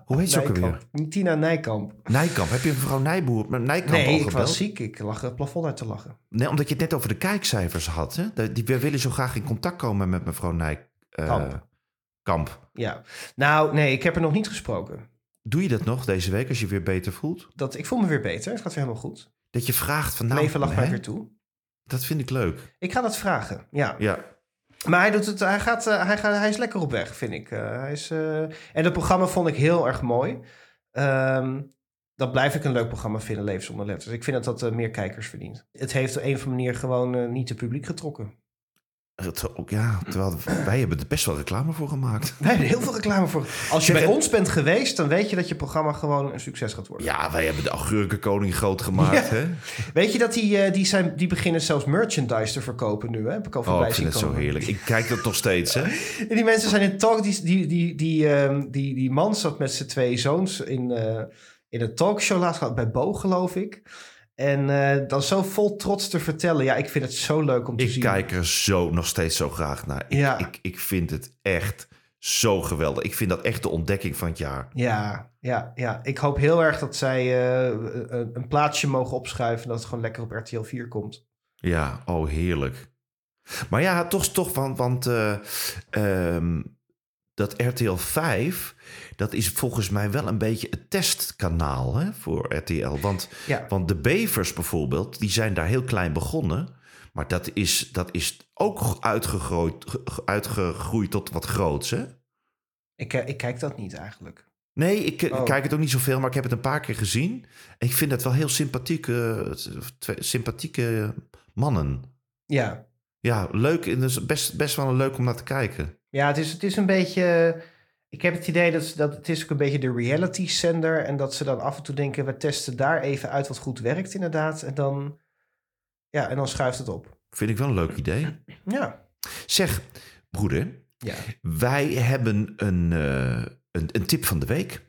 Hoe heet ze ook alweer? Tina Nijkamp. Nijkamp. Heb je mevrouw Nijboer met Nijkamp Nee, al ik gebeld? was ziek. Ik lag het plafond uit te lachen. Nee, omdat je het net over de kijkcijfers had. Hè? Die, we willen zo graag in contact komen met mevrouw Nijkamp. Kamp. Kamp. Ja. Nou, nee, ik heb er nog niet gesproken. Doe je dat nog deze week als je weer beter voelt? Dat, ik voel me weer beter. Het gaat weer helemaal goed. Dat je vraagt van nou... Leven lag mij weer toe. Dat vind ik leuk. Ik ga dat vragen, ja. Ja. Maar hij, doet het, hij, gaat, eh, hij, gaat, hij is lekker op weg, vind ik. Eh, hij is, eh, En het programma vond ik heel erg mooi. Ehm, dat blijf ik een leuk programma vinden, Leven zonder letters. Ik vind dat dat meer kijkers verdient. Het heeft op een of andere manier gewoon niet het publiek getrokken. Het, ja, terwijl wij hebben er best wel reclame voor gemaakt. Wij hebben er heel veel reclame voor. Als je Zeg, bij ons bent geweest, dan weet je dat je programma gewoon een succes gaat worden. Ja, wij hebben de augurkenkoning groot gemaakt. Ja. Hè? Weet je dat die, eh, die, zijn, die beginnen zelfs merchandise te verkopen nu? Hè? Heb ik al Oh, ik vind het zo heerlijk. Ik kijk dat nog steeds. Hè? En die mensen zijn in talk. Die, die, die, die, ehm, die, die man zat met zijn twee zoons in, eh, in een talkshow laatst gehad, bij Bo geloof ik. En eh, dan zo vol trots te vertellen. Ja, ik vind het zo leuk om te Ik zien. kijk er zo nog steeds zo graag naar. Ik, Ja. ik, ik vind het echt zo geweldig. Ik vind dat echt de ontdekking van het jaar. Ja, ja, ja. Ik hoop heel erg dat zij eh, een, een plaatsje mogen opschuiven. En dat het gewoon lekker op RTL 4 komt. Ja, oh heerlijk. Maar ja, toch, toch want, want eh, ehm, dat RTL 5, dat is volgens mij wel een beetje het testkanaal hè, voor RTL. Want, Ja. want de bevers bijvoorbeeld, die zijn daar heel klein begonnen. Maar dat is, dat is ook uitgegroeid, ge- uitgegroeid tot wat groots, hè? Ik, eh, ik kijk dat niet eigenlijk. Nee, ik eh, Oh. kijk het ook niet zoveel, maar ik heb het een paar keer gezien. En ik vind het wel heel sympathieke, twee- sympathieke mannen. Ja, Ja, leuk. En dus best, best wel leuk om naar te kijken. ja het, is, het is een beetje... Ik heb het idee dat, dat het is ook een beetje de reality zender. En dat ze dan af en toe denken, we testen daar even uit wat goed werkt inderdaad. En dan, ja, en dan schuift het op. Vind ik wel een leuk idee. Ja, Zeg, broeder, ja. wij hebben een, eh, een, een tip van de week.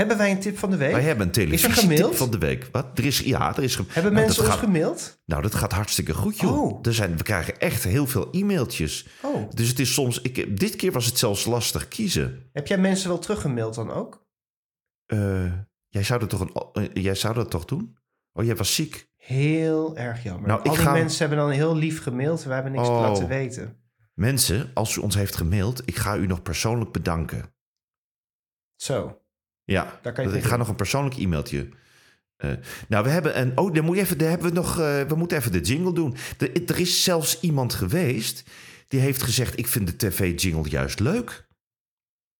Hebben wij een tip van de week? Wij hebben een Is televisietip van de week. Wat? Er is, ja, er is Hebben nou, mensen ons gaat, gemaild? Nou, dat gaat hartstikke goed, joh. Oh. Er zijn, we krijgen echt heel veel e-mailtjes. Oh, Dus het is soms... Ik, dit keer was het zelfs lastig kiezen. heb jij mensen wel teruggemaild dan ook? Eh, jij, zou dat toch een, eh, jij zou dat toch doen? Oh, jij was ziek. Heel erg jammer. Nou, Al die ga- mensen hebben dan heel lief gemaild. We hebben niks te Oh. laten weten. Mensen, als u ons heeft gemaild, ik ga u nog persoonlijk bedanken. Zo. Ja, Daar kan je ik ga nog een persoonlijk e-mailtje. eh, nou, we hebben een. Oh, dan moet je even. Daar hebben we nog. eh, we moeten even de jingle doen. Er, er is zelfs iemand geweest die heeft gezegd: ik vind de tv-jingle juist leuk.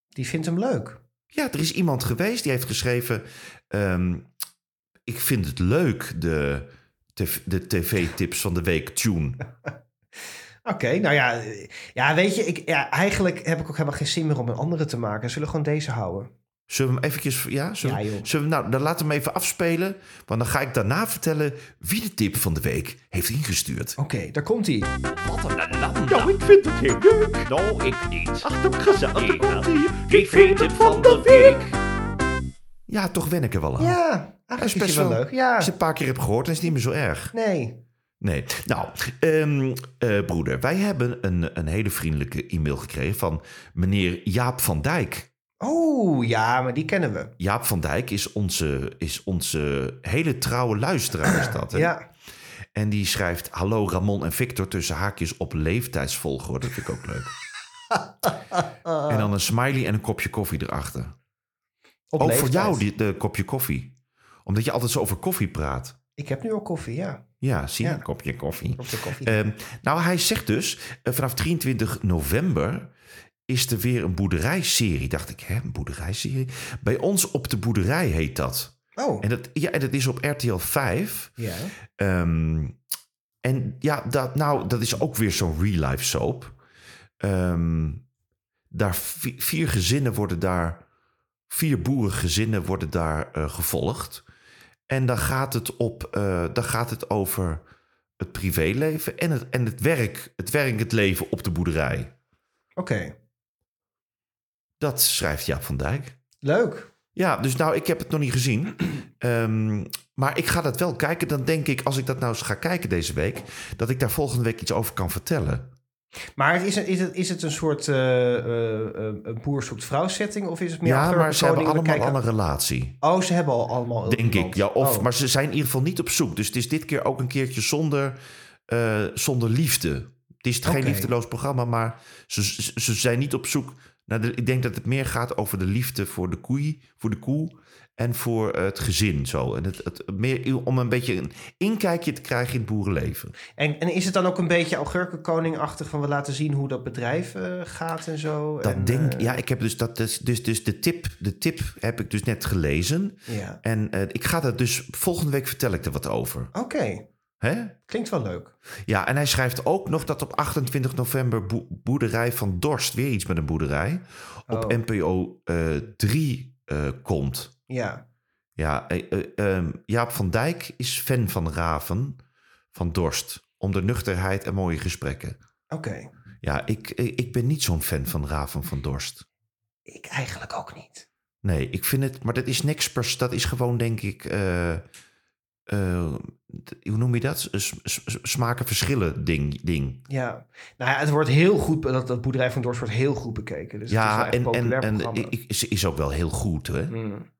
Die vindt hem leuk. Ja, er is iemand geweest die heeft geschreven: ehm, ik vind het leuk de, de tv-tips van de week tune. Oké, nou ja. Ja, weet je, ik, ja, eigenlijk heb ik ook helemaal geen zin meer om een andere te maken. Zullen we gewoon deze houden? Zullen we hem eventjes... Ja, zullen, Ja, we- joh. zullen we, nou, dan laten we hem even afspelen. Want dan ga ik daarna vertellen wie de tip van de week heeft ingestuurd. Oké, daar komt hij. Nou, ik vind het heel leuk. Nou, ik niet. Ach, dat gezellig. Daar komt ie. Wie vindt het van de week? Ja, toch wen ik er wel aan. Ja, eigenlijk is, hij wel leuk. Ja, Als je het een paar keer hebt gehoord, dan is het niet meer zo erg. nee. Nee. Nou, ehm, eh, broeder, wij hebben een, een hele vriendelijke e-mail gekregen van meneer Jaap van Dijk. Oh, ja, maar die kennen we. Jaap van Dijk is onze, is onze hele trouwe luisteraar, is dat, hè? Ja, En die schrijft: Hallo Ramon en Victor tussen haakjes op leeftijdsvolgorde. Dat vind ik ook leuk. en dan een smiley en een kopje koffie erachter. op ook leeftijd. voor jou die, de kopje koffie. Omdat je altijd zo over koffie praat. Ik heb nu al koffie, ja. Ja, zie je, Ja. kopje koffie. Kopje koffie. Ehm, nou, hij zegt dus, eh, vanaf 23 november is er weer een boerderijserie. Dacht ik, hè, een boerderijserie? Bij ons op de boerderij heet dat. oh, En dat, ja, en dat is op RTL 5. ja. Ehm, en ja, dat, nou, dat is ook weer zo'n real-life soap. Ehm, daar vi- vier gezinnen worden daar, vier boerengezinnen worden daar eh, gevolgd. En dan gaat het op, eh, dan gaat het over het privéleven en het, en het werk, het werk, het leven op de boerderij. Oké, Dat schrijft Jaap van Dijk. leuk. Ja, dus nou, ik heb het nog niet gezien. Ehm, maar ik ga dat wel kijken. Dan denk ik, als ik dat nou eens ga kijken deze week... dat ik daar volgende week iets over kan vertellen. Maar is, het, is, het, is het een soort eh, een boer zoekt vrouw setting? Of is het meer ja, maar ze hebben allemaal al een relatie. Oh, ze hebben al allemaal Denk ik. Ja, of, Oh. Maar ze zijn in ieder geval niet op zoek. Dus het is dit keer ook een keertje zonder, zonder liefde. Het is geen liefdeloos programma, maar ze, ze, ze zijn niet op zoek... de, ik denk dat het meer gaat over de liefde voor de koei, voor de koe... en voor eh, het gezin. Zo. En het, het, meer om een beetje een inkijkje te krijgen in het boerenleven. En, en is het dan ook een beetje Augurkenkoning-achtig van we laten zien hoe dat bedrijf eh, gaat en zo? Dat en, denk eh, ja, ik heb dus dat dus, dus, dus de tip, de tip heb ik dus net gelezen. ja. En ik ga dat dus volgende week vertel ik er wat over. Oké, Hè? klinkt wel leuk. Ja, en hij schrijft ook nog dat op 28 november boe- boerderij van Dorst, weer iets met een boerderij, op. NPO 3 eh, komt. Ja, Ja, eh, eh, ehm, Jaap van Dijk is fan van Raven van Dorst. Om de nuchterheid en mooie gesprekken. oké. Ja, ik, ik ik ben niet zo'n fan van Raven van Dorst. Ik eigenlijk ook niet. Nee, ik vind het, maar dat is niks pers. Dat is gewoon, denk ik, eh, eh, hoe noem je dat? Smaken verschillen ding. ding. Ja, nou ja, het wordt heel goed, dat, dat boerderij van Dorst wordt heel goed bekeken. Dus het is ja, en, en, en ze is ook wel heel goed, hè? Mm.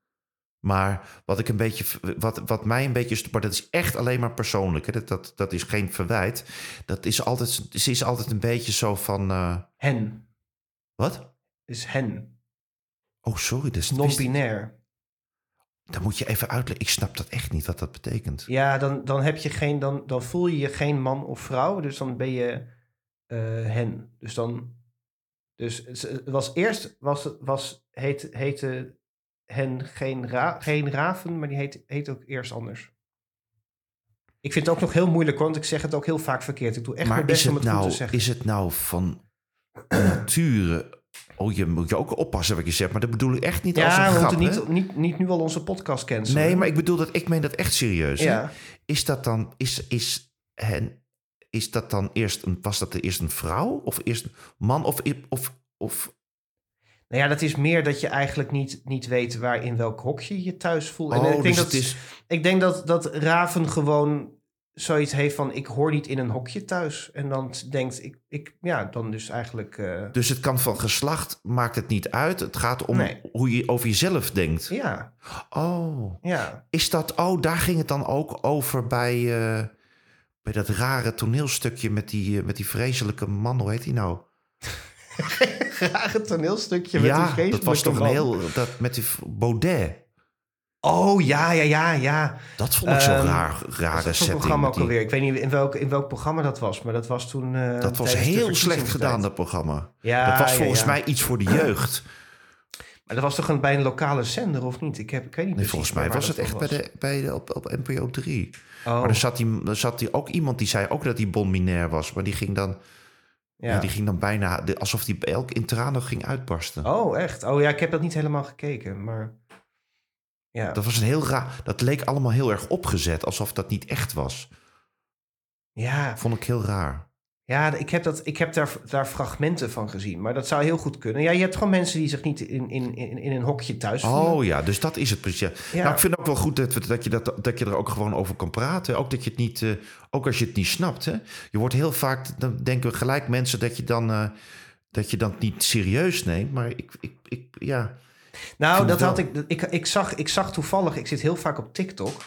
Maar wat ik een beetje, wat, wat mij een beetje, maar dat is echt alleen maar persoonlijk. Hè? Dat, dat, dat is geen verwijt. Dat is altijd, ze is altijd een beetje zo van, eh, Hen wat? is hen, Oh, sorry, dat is non-binair. Dan moet je even uitleggen. Ik snap dat echt niet wat dat betekent. Ja, dan, dan, heb je geen, dan, dan voel je je geen man of vrouw, dus dan ben je eh, hen. Dus dan, dus het was eerst, was, was, heet, heette hen geen, ra, geen raven, maar die heet, heet ook eerst anders. Ik vind het ook nog heel moeilijk, want ik zeg het ook heel vaak verkeerd. Ik doe echt mijn maar best is om het, goed nou, te zeggen. is het nou van nature... Oh, je moet je ook oppassen wat je zegt. Maar dat bedoel ik echt niet als ja, een we grap, moeten hè? niet, niet, niet nu al onze podcast cancelen. Nee, maar ik bedoel dat ik meen dat echt serieus. hè? Ja. Is dat dan is is hen is dat dan eerst een was dat eerst een vrouw of eerst een man of of of Nou ja, dat is meer dat je eigenlijk niet, niet weet waar in welk hokje je je thuis voelt. oh, en ik denk, dus dat, het is ik denk dat, dat Raven gewoon zoiets heeft van... ik hoor niet in een hokje thuis. En dan denkt, ik, ik ja, dan dus eigenlijk... eh, dus het kan van geslacht maakt het niet uit. Het gaat om Nee. hoe je over jezelf denkt. ja, Oh, ja. is dat oh daar ging het dan ook over bij eh, bij dat rare toneelstukje met die eh, met die vreselijke man hoe heet hij nou? Graag een toneelstukje met ja, een dat was toch een vreselijke heel dat met die Baudet. Oh, ja, ja, ja, ja. Dat vond ik zo'n Ehm, raar, Dat rare setting. programma ook die- alweer. Ik weet niet in welk, in welk programma dat was, maar dat was toen... eh, Dat was heel slecht gedaan, dat programma. Ja, dat was volgens ja. mij iets voor de jeugd. Maar dat was toch een, bij een lokale zender, of niet? Ik, heb, ik weet niet Nee, volgens mij was het dat echt was. bij de, bij de, op, op NPO 3. Oh, Maar er zat, die, er zat die ook iemand die zei ook dat hij bon-minair was. Maar die ging dan, ja. ja. die ging dan bijna alsof hij elk in tranen ging uitbarsten. Oh, echt? Oh ja, ik heb dat niet helemaal gekeken, maar... Ja, Dat was een heel raar. Dat leek allemaal heel erg opgezet, alsof dat niet echt was. ja, Vond ik heel raar. ja ik heb, dat, ik heb daar, daar fragmenten van gezien, maar dat zou heel goed kunnen. Ja, je hebt gewoon mensen die zich niet in, in, in, in een hokje thuis voelen. Oh ja, dus dat is het precies. Ja. Nou, ik vind ook wel goed dat, we- dat, je dat, dat je er ook gewoon over kan praten. Ook dat je het niet, eh, ook als je het niet snapt. Hè? Je wordt heel vaak, dan denken gelijk mensen dat je dan, eh, dat je dan niet serieus neemt. Maar ik, ik, ik ja. Nou, dat had ik, ik, ik, zag, ik zag toevallig, ik zit heel vaak op TikTok.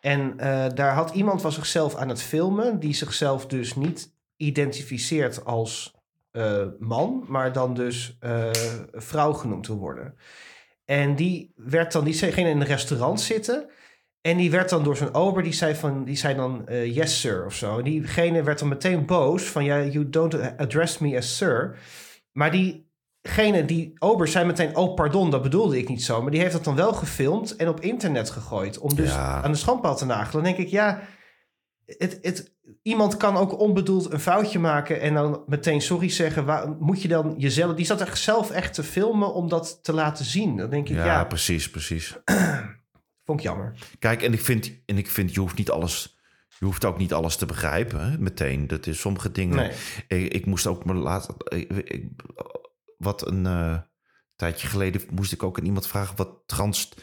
En eh, daar had iemand was zichzelf aan het filmen, die zichzelf dus niet identificeert als eh, man, maar dan dus eh, vrouw genoemd wil worden. En die werd dan, die ging in een restaurant zitten. En die werd dan door zijn ober, die zei, van, die zei dan yes sir of zo. En diegene werd dan meteen boos van ja, you don't address me as sir. Maar diegene, die ober zei meteen oh pardon, dat bedoelde ik niet zo. Maar die heeft dat dan wel gefilmd en op internet gegooid. Om dus Ja. aan de schandpaal te nagelen. Dan denk ik ja, het, het, iemand kan ook onbedoeld een foutje maken en dan meteen sorry zeggen. Waar, moet je dan jezelf... Die zat echt zelf echt te filmen om dat te laten zien. Dan denk ik Ja, ja, precies, precies. vond ik jammer. Kijk, en ik vind, en ik vind je hoeft niet alles. Je hoeft ook niet alles te begrijpen, hè, meteen. Dat is sommige dingen. Nee. Ik, ik moest ook me laten. ik- ik- wat een eh, tijdje geleden moest ik ook aan iemand vragen wat trans,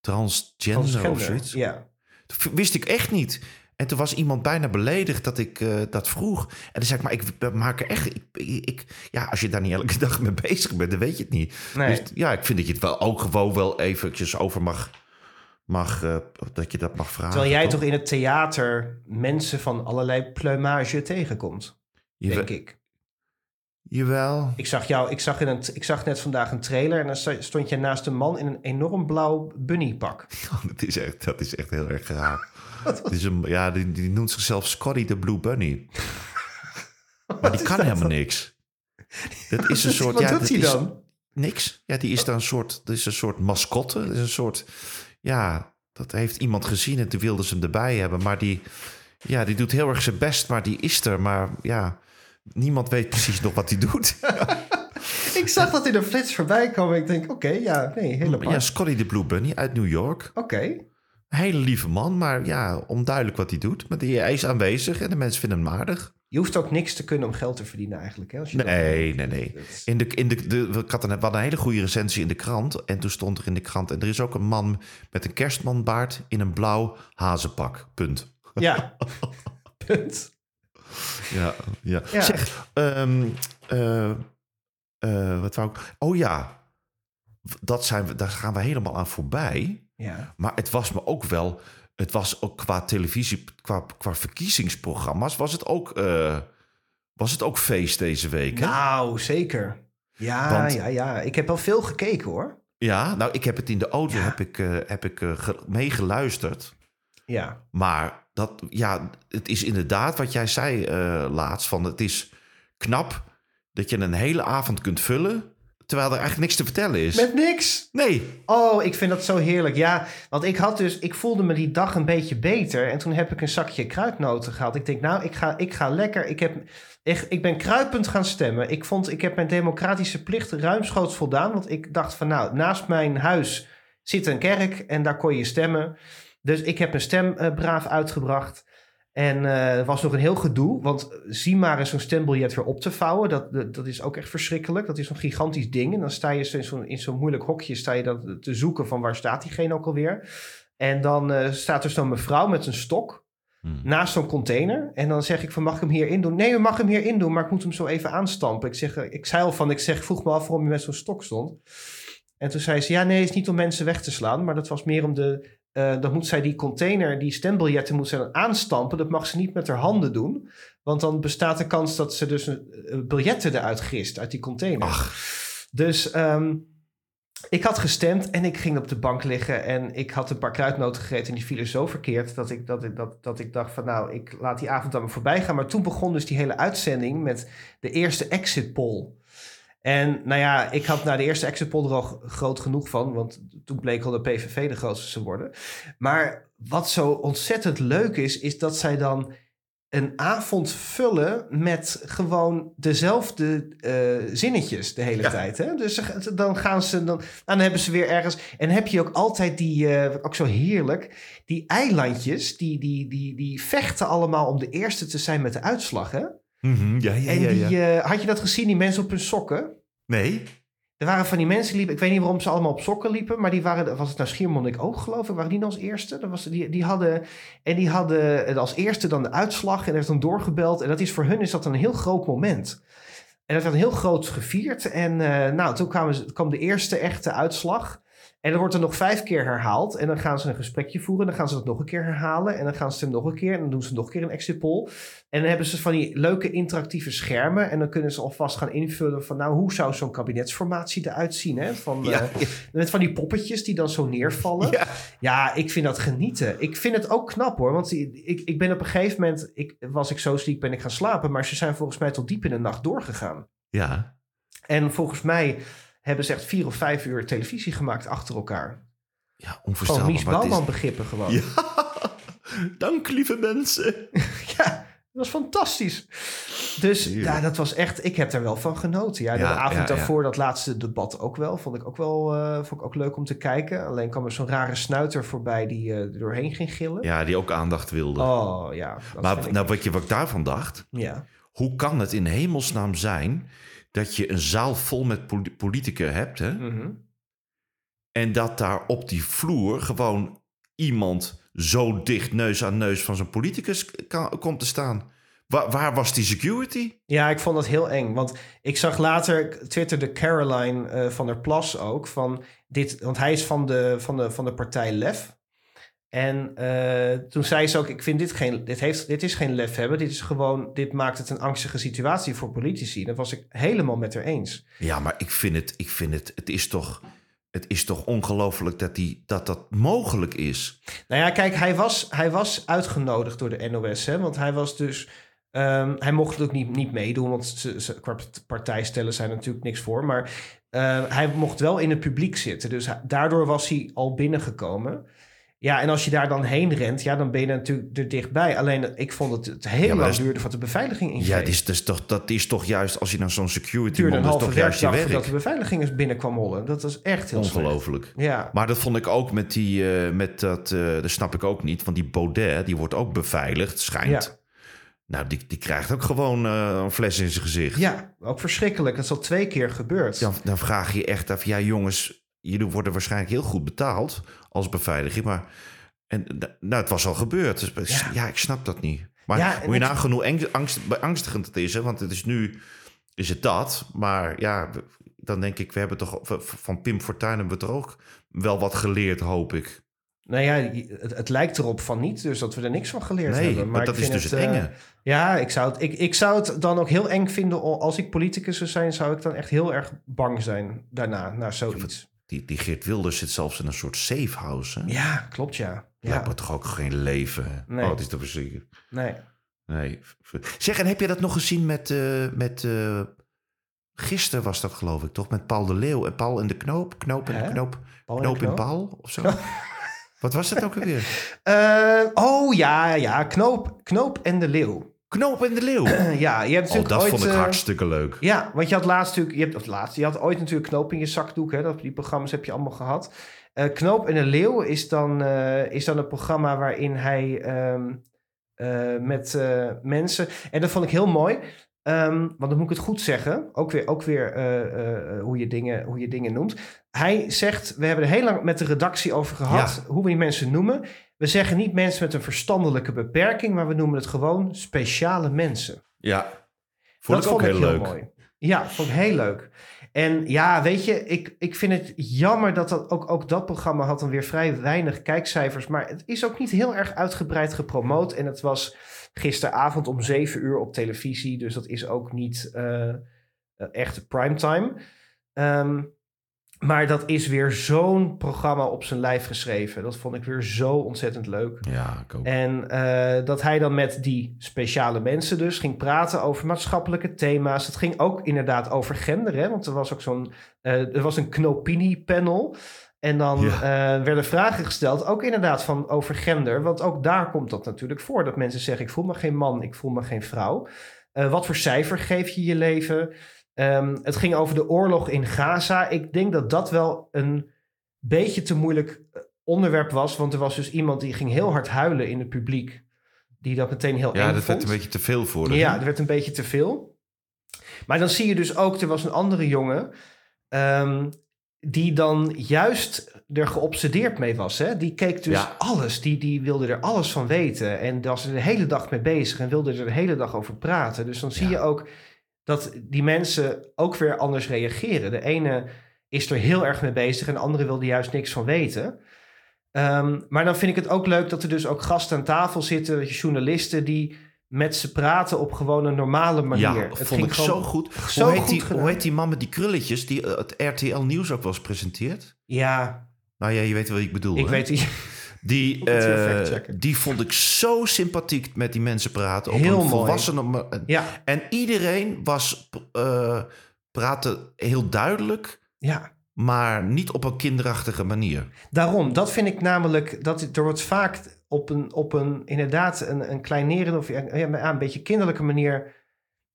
transgender, of Transgender, zoiets. Ja. Dat wist ik echt niet. En toen was iemand bijna beledigd dat ik eh, dat vroeg. En dan zei ik, maar ik maak er echt... Ik, ik, ja, als je daar niet elke dag mee bezig bent, dan weet je het niet. Nee. Dus ja, ik vind dat je het wel ook gewoon wel eventjes over mag... mag eh, dat je dat mag vragen. Terwijl jij toch in het theater mensen van allerlei plumage tegenkomt, denk ik. Jawel. Ik zag, jou, ik, zag in een, ik zag net vandaag een trailer en dan stond je naast een man in een enorm blauw bunnypak. dat, is echt, dat is echt heel erg raar. Is een, ja, die, die noemt zichzelf Scotty de Blue Bunny. maar die kan helemaal niks. Dat is een soort... Wat ja, doet dat hij dan? Niks. Ja, die is dan een soort, dat is een soort mascotte. Dat is een soort, ja, dat heeft iemand gezien en toen wilden ze hem erbij hebben. Maar die, ja, die doet heel erg zijn best, maar die is er. Maar ja, niemand weet precies nog wat hij doet. Ik zag dat in een flits voorbij komen. Ik denk, oké, ja, nee, helemaal. ja, Scotty de Blue Bunny uit New York. Oké. Een hele lieve man, maar ja, onduidelijk wat hij doet. Maar hij is aanwezig en de mensen vinden hem aardig. Je hoeft ook niks te kunnen om geld te verdienen eigenlijk. Hè, als je Nee, nee, nee. In de, in de, de, we hadden een hele goede recensie in de krant. En toen stond er in de krant... en er is ook een man met een kerstmanbaard in een blauw hazenpak. Punt. Ja. Punt. Ja, ja. Ja. Zeg, eh, wat wou ik... Oh ja, dat zijn we, daar gaan we helemaal aan voorbij. Ja. Maar het was me ook wel... Het was ook qua televisie, qua, qua verkiezingsprogramma's... was het ook, eh, was het ook feest deze week, hè? Nou, zeker. Ja, Want- ja, ja. Ik heb wel veel gekeken hoor. Ja, nou, ik heb het in de auto Ja. heb ik, heb ik ge- meegeluisterd. Ja. Maar dat, ja, het is inderdaad wat jij zei eh, laatst. Van het is knap dat je een hele avond kunt vullen. terwijl er eigenlijk niks te vertellen is. Met niks. Nee. Oh, ik vind dat zo heerlijk. Ja, want ik had dus, ik voelde me die dag een beetje beter. En toen heb ik een zakje kruidnoten gehad. Ik denk, nou, ik ga, ik ga lekker. Ik, heb, ik, ik ben kruipend gaan stemmen. Ik vond, ik heb mijn democratische plicht ruimschoots voldaan. Want ik dacht van, nou, naast mijn huis zit een kerk en daar kon je stemmen. Dus ik heb mijn stem eh, braaf uitgebracht. En eh, er was nog een heel gedoe, want zie maar eens zo'n stembiljet weer op te vouwen. Dat, dat, is ook echt verschrikkelijk. Dat is zo'n gigantisch ding. En dan sta je in zo'n, in zo'n moeilijk hokje sta je dat te zoeken van waar staat diegene ook alweer. En dan eh, staat er zo'n mevrouw met een stok Hmm. naast zo'n container. En dan zeg ik van, mag ik hem hier in doen? Nee, u mag hem hier in doen, maar ik moet hem zo even aanstampen. Ik, zeg, eh, ik zei al van, ik zeg, vroeg me af waarom je met zo'n stok stond. En toen zei ze, ja, nee, het is niet om mensen weg te slaan, maar dat was meer om de... eh dan moet zij die container, die stembiljetten moet zij dan aanstampen. Dat mag ze niet met haar handen doen. Want dan bestaat de kans dat ze dus een, eh, biljetten eruit grist uit die container. Ach, Dus ehm, ik had gestemd en ik ging op de bank liggen en ik had een paar kruidnoten gegeten en die vielen zo verkeerd dat ik, dat, ik, dat, dat ik dacht van nou, ik laat die avond aan me voorbij gaan. Maar toen begon dus die hele uitzending met de eerste exit poll. En nou ja, ik had na de eerste exit poll er al groot genoeg van, want toen bleek al de PVV de grootste te worden. Maar wat zo ontzettend leuk is, is dat zij dan een avond vullen met gewoon dezelfde eh, zinnetjes de hele Ja. tijd. Hè? Dus ze- dan gaan ze, dan, dan hebben ze weer ergens. En heb je ook altijd die, eh, ook zo heerlijk, die eilandjes, die, die, die, die vechten allemaal om de eerste te zijn met de uitslag. Hè? Mhm, ja, ja, en ja, die, eh, had je dat gezien, die mensen op hun sokken? Nee? Er waren van die mensen die liepen, ik weet niet waarom ze allemaal op sokken liepen, maar die waren, was het nou Schiermonnik ook geloof ik, waren die nou als eerste? Dat was, die, die hadden, en die hadden als eerste dan de uitslag en er werd dan doorgebeld. En dat is voor hun is dat een heel groot moment. En dat werd heel groot gevierd. En eh, nou, toen kwamen ze, kwam de eerste echte uitslag. En dan wordt er nog vijf keer herhaald. En dan gaan ze een gesprekje voeren. Dan gaan ze dat nog een keer herhalen. En dan gaan ze het nog een keer. En dan doen ze nog een keer een exit poll. En dan hebben ze van die leuke interactieve schermen. En dan kunnen ze alvast gaan invullen van... nou, hoe zou zo'n kabinetsformatie eruit zien? Hè? Van, Ja, eh. Met van die poppetjes die dan zo neervallen. Ja. Ja, ik vind dat genieten. Ik vind het ook knap hoor. Want ik, ik ben op een gegeven moment... Ik, was ik zo ziek ben ik gaan slapen. Maar ze zijn volgens mij tot diep in de nacht doorgegaan. Ja. En volgens mij hebben ze echt vier of vijf uur televisie gemaakt achter elkaar. Ja, Gewoon onvoorstelbaar. Mies het is- Bouwman begrippen gewoon. Ja. Ja. Dank, lieve mensen. dat was fantastisch. Dus Heerlijk. ja, dat was echt... Ik heb daar wel van genoten. Ja, de Ja, avond ja, ja. daarvoor, dat laatste debat ook wel. Vond ik ook wel eh, vond ik ook leuk om te kijken. Alleen kwam er zo'n rare snuiter voorbij die eh, er doorheen ging gillen. Ja, die ook aandacht wilde. Oh ja. maar nou, wat, je, wat ik daarvan dacht... ja. Hoe kan het in hemelsnaam zijn dat je een zaal vol met poli- politica hebt... Hè? Mhm. en dat daar op die vloer gewoon iemand zo dicht neus aan neus van zo'n politicus kan, komt te staan? Waar, waar was die security? Ja, ik vond dat heel eng. Want ik zag later, twitterde Caroline eh, van der Plas ook van dit, want hij is van de, van de, van de partij Lef. En eh, toen zei ze ook, ik vind dit geen, dit, heeft, dit is geen lef hebben. Dit is gewoon, dit maakt het een angstige situatie voor politici. Dat was ik helemaal met haar eens. Ja, maar ik vind het, ik vind het, het is toch, het is toch ongelooflijk dat, die, dat dat mogelijk is. Nou ja, kijk, hij was, hij was uitgenodigd door de NOS. Hè, want hij was dus. ehm, hij mocht ook niet, niet meedoen, want ze, ze, qua partijstellen zijn natuurlijk niks voor. Maar eh, hij mocht wel in het publiek zitten. Dus daardoor was hij al binnengekomen. Ja, en als je daar dan heen rent, ja, dan ben je natuurlijk er dichtbij. Alleen ik vond het, het heel Ja, maar lang dat is- duurde voordat de beveiliging ingreep. Ja, dat is, dat, is toch, dat is toch juist, als je naar zo'n security man, dat is toch juist je werk. de beveiliging eens binnen kwam rollen. Dat was echt heel slecht. Ongelooflijk. Ja, Maar dat vond ik ook met die, eh, met dat, eh, dat snap ik ook niet. Want die Baudet, die wordt ook beveiligd, schijnt. Nou, die, die krijgt ook gewoon eh, een fles in zijn gezicht. Ja, ook verschrikkelijk. Dat is al twee keer gebeurd. Dan, dan vraag je echt af, ja jongens, jullie worden waarschijnlijk heel goed betaald als beveiliging, maar en, nou, het was al gebeurd. Dus, ja. Ja. ik snap dat niet. Maar Ja, hoe je het- nagaan hoe angst, beangstigend het is, hè? want het is nu is het dat, maar ja, dan denk ik, we hebben toch van Pim Fortuyn hebben we toch ook wel wat geleerd, hoop ik. Nou ja, het, het lijkt erop van niet, dus dat we er niks van geleerd Nee, hebben. maar dat is dus het eh, enge. ja, ik zou, het, ik, ik zou het dan ook heel eng vinden. Als ik politicus zou zijn, zou ik dan echt heel erg bang zijn daarna, naar zoiets. Die, die Geert Wilders zit zelfs in een soort safe house. Hè? Ja, klopt ja. Ja. Maar toch ook geen leven. Nee. Oh, het is toch nee. Nee. Zeg, en heb je dat nog gezien met... eh met eh, gisteren was dat geloof ik toch? Met Paul de Leeuw en Paul en de Knoop. Knoop en de? Knoop. Paul knoop in? Paul of zo. Wat was dat ook alweer? Eh, oh ja, ja, Knoop, Knoop en de Leeuw. Knoop en de Leeuw. ja, je hebt Oh, natuurlijk dat ooit... vond ik eh, hartstikke leuk. Ja, want je had laatst natuurlijk, je hebt of laatst, je had ooit natuurlijk Knoop in je zakdoek, hè? Dat, die programma's heb je allemaal gehad. Eh, Knoop en de Leeuw is dan, eh, is dan een programma waarin hij ehm, eh, met mensen, en dat vond ik heel mooi, ehm, want dan moet ik het goed zeggen, ook weer, ook weer hoe, je dingen, hoe je dingen noemt. Hij zegt, we hebben er heel lang met de redactie over gehad, hoe we die mensen noemen. We zeggen niet mensen met een verstandelijke beperking, maar we noemen het gewoon speciale mensen. Ja. Vond dat ik ook vond heel ik leuk. mooi. Ja, vond ik heel leuk. En ja, weet je, ik, ik vind het jammer dat, dat ook, ook dat programma had dan weer vrij weinig kijkcijfers. Maar het is ook niet heel erg uitgebreid gepromoot. En het was gisteravond om zeven uur op televisie. Dus dat is ook niet eh, echt primetime. Ehm maar dat is weer zo'n programma op zijn lijf geschreven. Dat vond ik weer zo ontzettend leuk. Ja, ik ook. En eh, dat hij dan met die speciale mensen dus ging praten over maatschappelijke thema's. Het ging ook inderdaad over gender, hè? want er was ook zo'n, eh, er was een Knopini-panel. En dan Ja. eh, werden vragen gesteld, ook inderdaad van over gender. Want ook daar komt dat natuurlijk voor, dat mensen zeggen... ik voel me geen man, ik voel me geen vrouw. Wat voor cijfer geef je je leven? Ehm, het ging over de oorlog in Gaza. Ik denk dat dat wel een beetje te moeilijk eh, onderwerp was. Want er was dus iemand die ging heel hard huilen in het publiek. Die dat meteen heel Ja, eng dat vond. werd een beetje te veel voor hem. Ja, dat werd een beetje te veel. Maar dan zie je dus ook, er was een andere jongen... ehm, die dan juist er geobsedeerd mee was. Hè? Die keek dus Ja. alles. Die, die wilde er alles van weten. En was er de hele dag mee bezig. En wilde er de hele dag over praten. Dus dan zie Ja. je ook dat die mensen ook weer anders reageren. De ene is er heel erg mee bezig. En de andere wil er juist niks van weten. Ehm, maar dan vind ik het ook leuk dat er dus ook gasten aan tafel zitten. Journalisten die met ze praten op gewoon een normale manier. Ja, Het vond ging ik zo goed. zo hoe, heet goed die, gedaan. hoe heet die man met die krulletjes die het RTL Nieuws ook wel eens presenteert? Ja, Nou ja, je weet wel wie ik bedoel. ik hè? weet niet. Die, eh, die vond ik zo sympathiek met die mensen praten. Op Heel een Ja, En iedereen was, eh praatte heel duidelijk, ja. maar niet op een kinderachtige manier. Daarom, dat vind ik namelijk, dat er wordt vaak op een, op een inderdaad een, een kleinerende of ja, ja, een beetje kinderlijke manier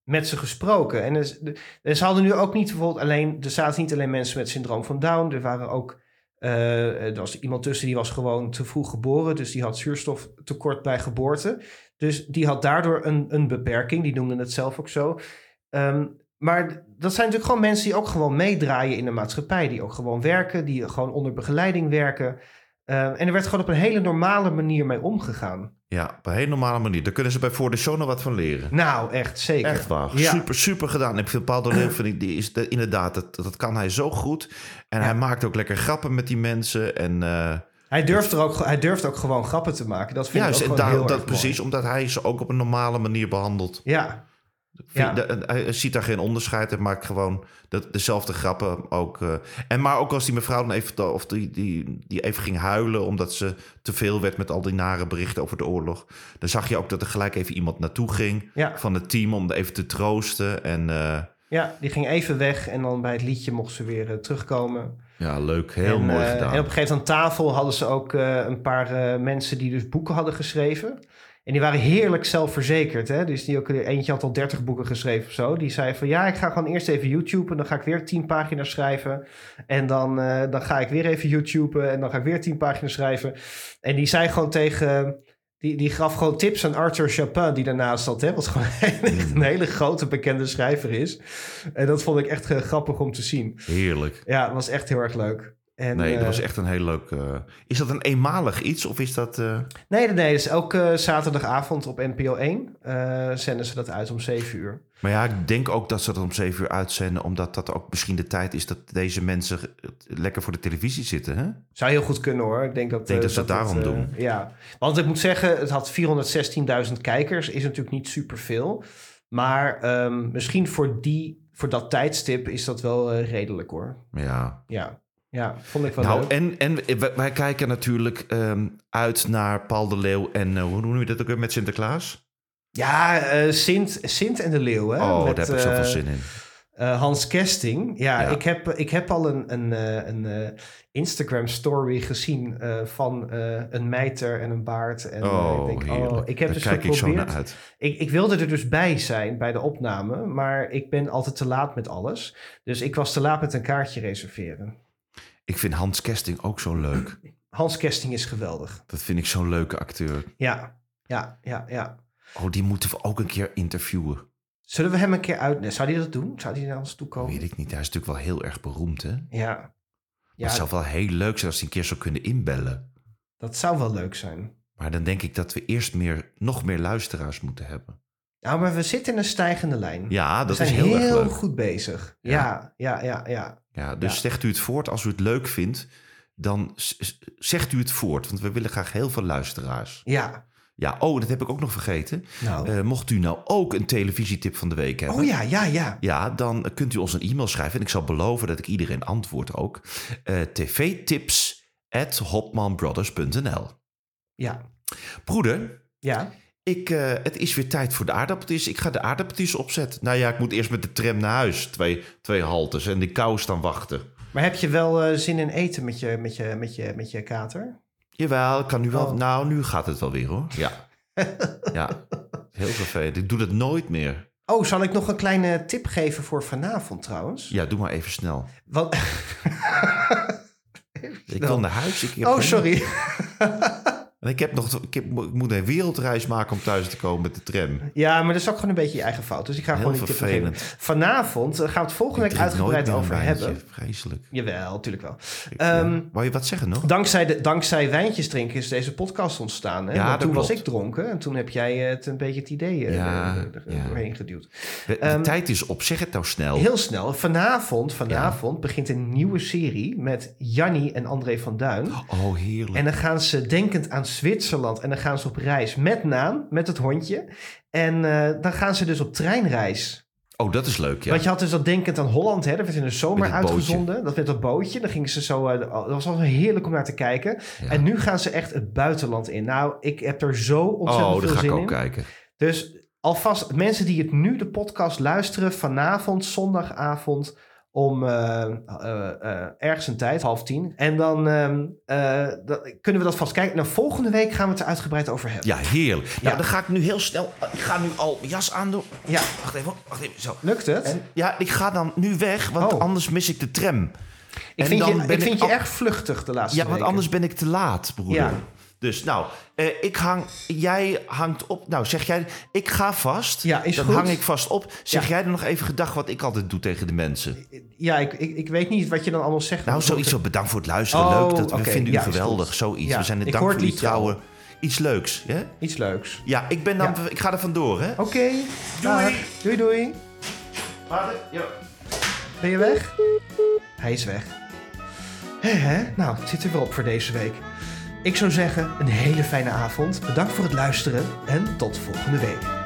met ze gesproken. En er, er ze hadden nu ook niet bijvoorbeeld alleen, er zaten niet alleen mensen met syndroom van Down, er waren ook, eh, er was iemand tussen die was gewoon te vroeg geboren, dus die had zuurstoftekort bij geboorte. Dus die had daardoor een, een beperking, die noemden het zelf ook zo. Ehm, maar dat zijn natuurlijk gewoon mensen die ook gewoon meedraaien in de maatschappij. Die ook gewoon werken, die gewoon onder begeleiding werken. Ehm, en er werd gewoon op een hele normale manier mee omgegaan. Ja, op een hele normale manier. Daar kunnen ze bij Voor de Show nog wat van leren. Nou, echt zeker. Echt waar. Ja. Super, super gedaan. Ik vind Paul de vind ik, die is de- inderdaad, dat, dat kan hij zo goed. En hij maakt ook lekker grappen met die mensen. En uh, Hij durft, er ook, hij durft ook gewoon grappen te maken. Dat vind ik en ook gewoon daar, heel dat mooi. precies, omdat hij ze ook op een normale manier behandelt. Ja, Ja. hij ziet daar geen onderscheid. Hij maakt gewoon de, dezelfde grappen ook. eh. en maar ook als die mevrouw dan even, of die, die, die even ging huilen omdat ze te veel werd met al die nare berichten over de oorlog. Dan zag je ook dat er gelijk even iemand naartoe ging Ja. van het team om even te troosten. En eh, ja, die ging even weg en dan bij het liedje mocht ze weer eh, terugkomen. ja, leuk. Heel en, mooi gedaan. En op een gegeven moment aan tafel hadden ze ook eh, een paar eh, mensen die dus boeken hadden geschreven. En die waren heerlijk zelfverzekerd. Hè? Dus die ook, eentje had al 30 boeken geschreven of zo. Die zei van ja, ik ga gewoon eerst even YouTube en dan ga ik weer 10 pagina's schrijven. En dan, eh, dan ga ik weer even YouTube en dan ga ik weer 10 pagina's schrijven. En die zei gewoon tegen, Die, die gaf gewoon tips aan Arthur Chapin, die daarnaast zat. Hè? Wat gewoon echt een hele grote bekende schrijver is. En dat vond ik echt eh, grappig om te zien. Heerlijk. Ja, het was echt heel erg leuk. En, Nee, dat eh, was echt een heel leuk... eh, is dat een eenmalig iets of is dat... eh, Nee, nee, nee. Dus elke zaterdagavond op NPO 1 eh, zenden ze dat uit om 7 uur. Maar ja, ik denk ook dat ze dat om zeven uur uitzenden... omdat dat ook misschien de tijd is dat deze mensen lekker voor de televisie zitten, hè? Zou heel goed kunnen hoor. Ik denk dat, Ik denk dat ze het daarom doen. Ja, want ik moet zeggen, het had 416.000 kijkers. Is natuurlijk niet superveel. Maar ehm, misschien voor, die, voor dat tijdstip is dat wel redelijk hoor. Ja. Ja, ja vond ik wel Nou, leuk. en, en wij- wij kijken natuurlijk ehm, uit naar Paul de Leeuw en eh, hoe noem je dat ook weer met Sinterklaas? Ja, eh, Sint, Sint en de Leeuw. Hè? oh, Met, daar heb ik zoveel eh, zin in. Hans Kesting. Ja, Ja. Ik, heb, ik heb al een, een, een Instagram story gezien van een mijter en een baard. En, Oh, ik denk, heerlijk. oh, ik heb Daar dus kijk ik zo geprobeerd. naar uit. Ik, ik wilde er dus bij zijn bij de opname, maar ik ben altijd te laat met alles. Dus ik was te laat met een kaartje reserveren. Ik vind Hans Kesting ook zo leuk. Hans Kesting is geweldig. Dat vind ik zo'n leuke acteur. Ja, ja, ja, ja. Oh, die moeten we ook een keer interviewen. Zullen we hem een keer uit... Zou hij dat doen? Zou hij naar ons toe komen? Weet ik niet. Hij is natuurlijk wel heel erg beroemd, hè? Ja. Ja, het zou wel heel leuk zijn als hij een keer zou kunnen inbellen. dat zou wel leuk zijn. Maar dan denk ik dat we eerst meer, nog meer luisteraars moeten hebben. Nou, maar we zitten in een stijgende lijn. Ja, dat is heel, erg leuk. goed bezig. Ja, ja, ja, ja. Ja, dus zegt u het voort als u het leuk vindt. Dan zegt u het voort. Want we willen graag heel veel luisteraars. Ja, Ja, oh, dat heb ik ook nog vergeten. nou. Eh, mocht u nou ook een televisietip van de week hebben. oh ja, ja, ja. Ja, dan kunt u ons een e-mail schrijven. En ik zal beloven dat ik iedereen antwoord ook. Eh tvtips at hopmanbrothers.nl Ja, Broeder, ja. Ik, eh, het is weer tijd voor de aardappeltjes. Ik ga de aardappeltjes opzetten. Nou ja, ik moet eerst met de tram naar huis. Twee, twee haltes en die kou staan wachten. Maar heb je wel eh, zin in eten met je, met je, met je, met je kater? Jawel, ik kan nu wel. Oh. Nou, nu gaat het wel weer hoor. Ja. ja, heel vervelend. Ik doe dat nooit meer. Oh, zal ik nog een kleine tip geven voor vanavond trouwens? Ja, doe maar even snel. Wat... Ik wil naar huis. Ik Oh, sorry. En ik, heb nog, ik, heb, ik moet een wereldreis maken om thuis te komen met de tram. Ja, maar dat is ook gewoon een beetje je eigen fout. Dus ik ga Heel gewoon die tip vervelend. geven. Vanavond eh, gaan we het volgende week uitgebreid over wijntje. hebben. Vreselijk. Jawel, natuurlijk wel. Ik, Ehm, ja. Wou je wat zeggen nog? Dankzij, de, dankzij wijntjes drinken is deze podcast ontstaan. Hè? Ja, toen was ik dronken en toen heb jij het een beetje het idee eh, Ja, er- er- er doorheen geduwd. De, de ehm, tijd is op. Zeg het nou snel. Heel snel, vanavond, vanavond begint een nieuwe serie met Jannie en André van Duin. Oh, heerlijk. En dan gaan ze denkend aan Zwitserland en dan gaan ze op reis met Naan, met het hondje. En eh, dan gaan ze dus op treinreis. Oh, dat is leuk, ja. Want je had dus dat denkend aan Holland, hè? dat werd in de zomer bootje. uitgezonden. Dat werd dat bootje. Dan gingen ze zo, eh, dat was al heerlijk om naar te kijken. Ja. En nu gaan ze echt het buitenland in. Nou, ik heb er zo ontzettend oh, veel daar ga zin ik ook in. kijken. Dus alvast mensen die het nu de podcast luisteren vanavond, zondagavond om eh, eh, eh, ergens een tijd, half tien. En dan, ehm, eh, dan kunnen we dat vast kijken. Nou, volgende week gaan we het er uitgebreid over hebben. Ja, heerlijk. Nou, Ja. dan ga ik nu heel snel... Ik ga nu al mijn jas aandoen. Ja. Wacht even, wacht even. Zo. Lukt het? En, ja, ik ga dan nu weg, want Oh. anders mis ik de tram. ik en vind, dan je, ben ik vind ik je al- erg vluchtig de laatste Ja, want weken. anders ben ik te laat, broeder. Ja. Dus nou, eh, ik hang, jij hangt op. Nou, zeg jij, ik ga vast. Ja, is dan goed. hang ik vast op. Zeg Ja. jij dan nog even gedag wat ik altijd doe tegen de mensen? Ja, ik, ik, ik weet niet wat je dan allemaal zegt. Nou, zoiets zo bedankt voor het luisteren. Oh, Leuk, dat, we vinden u Ja, geweldig. Zoiets. We zijn het dank voor het uw lied wel. trouwe. Iets leuks, hè? Iets leuks. Ja, ik ben dan, ik ga er vandoor, hè? Oké, dag. doei doei. Vader, ja. Ben je weg? Hij is weg. Hè, hè? Nou, het zit er weer op voor deze week. Ik zou zeggen, een hele fijne avond. Bedankt voor het luisteren en tot volgende week.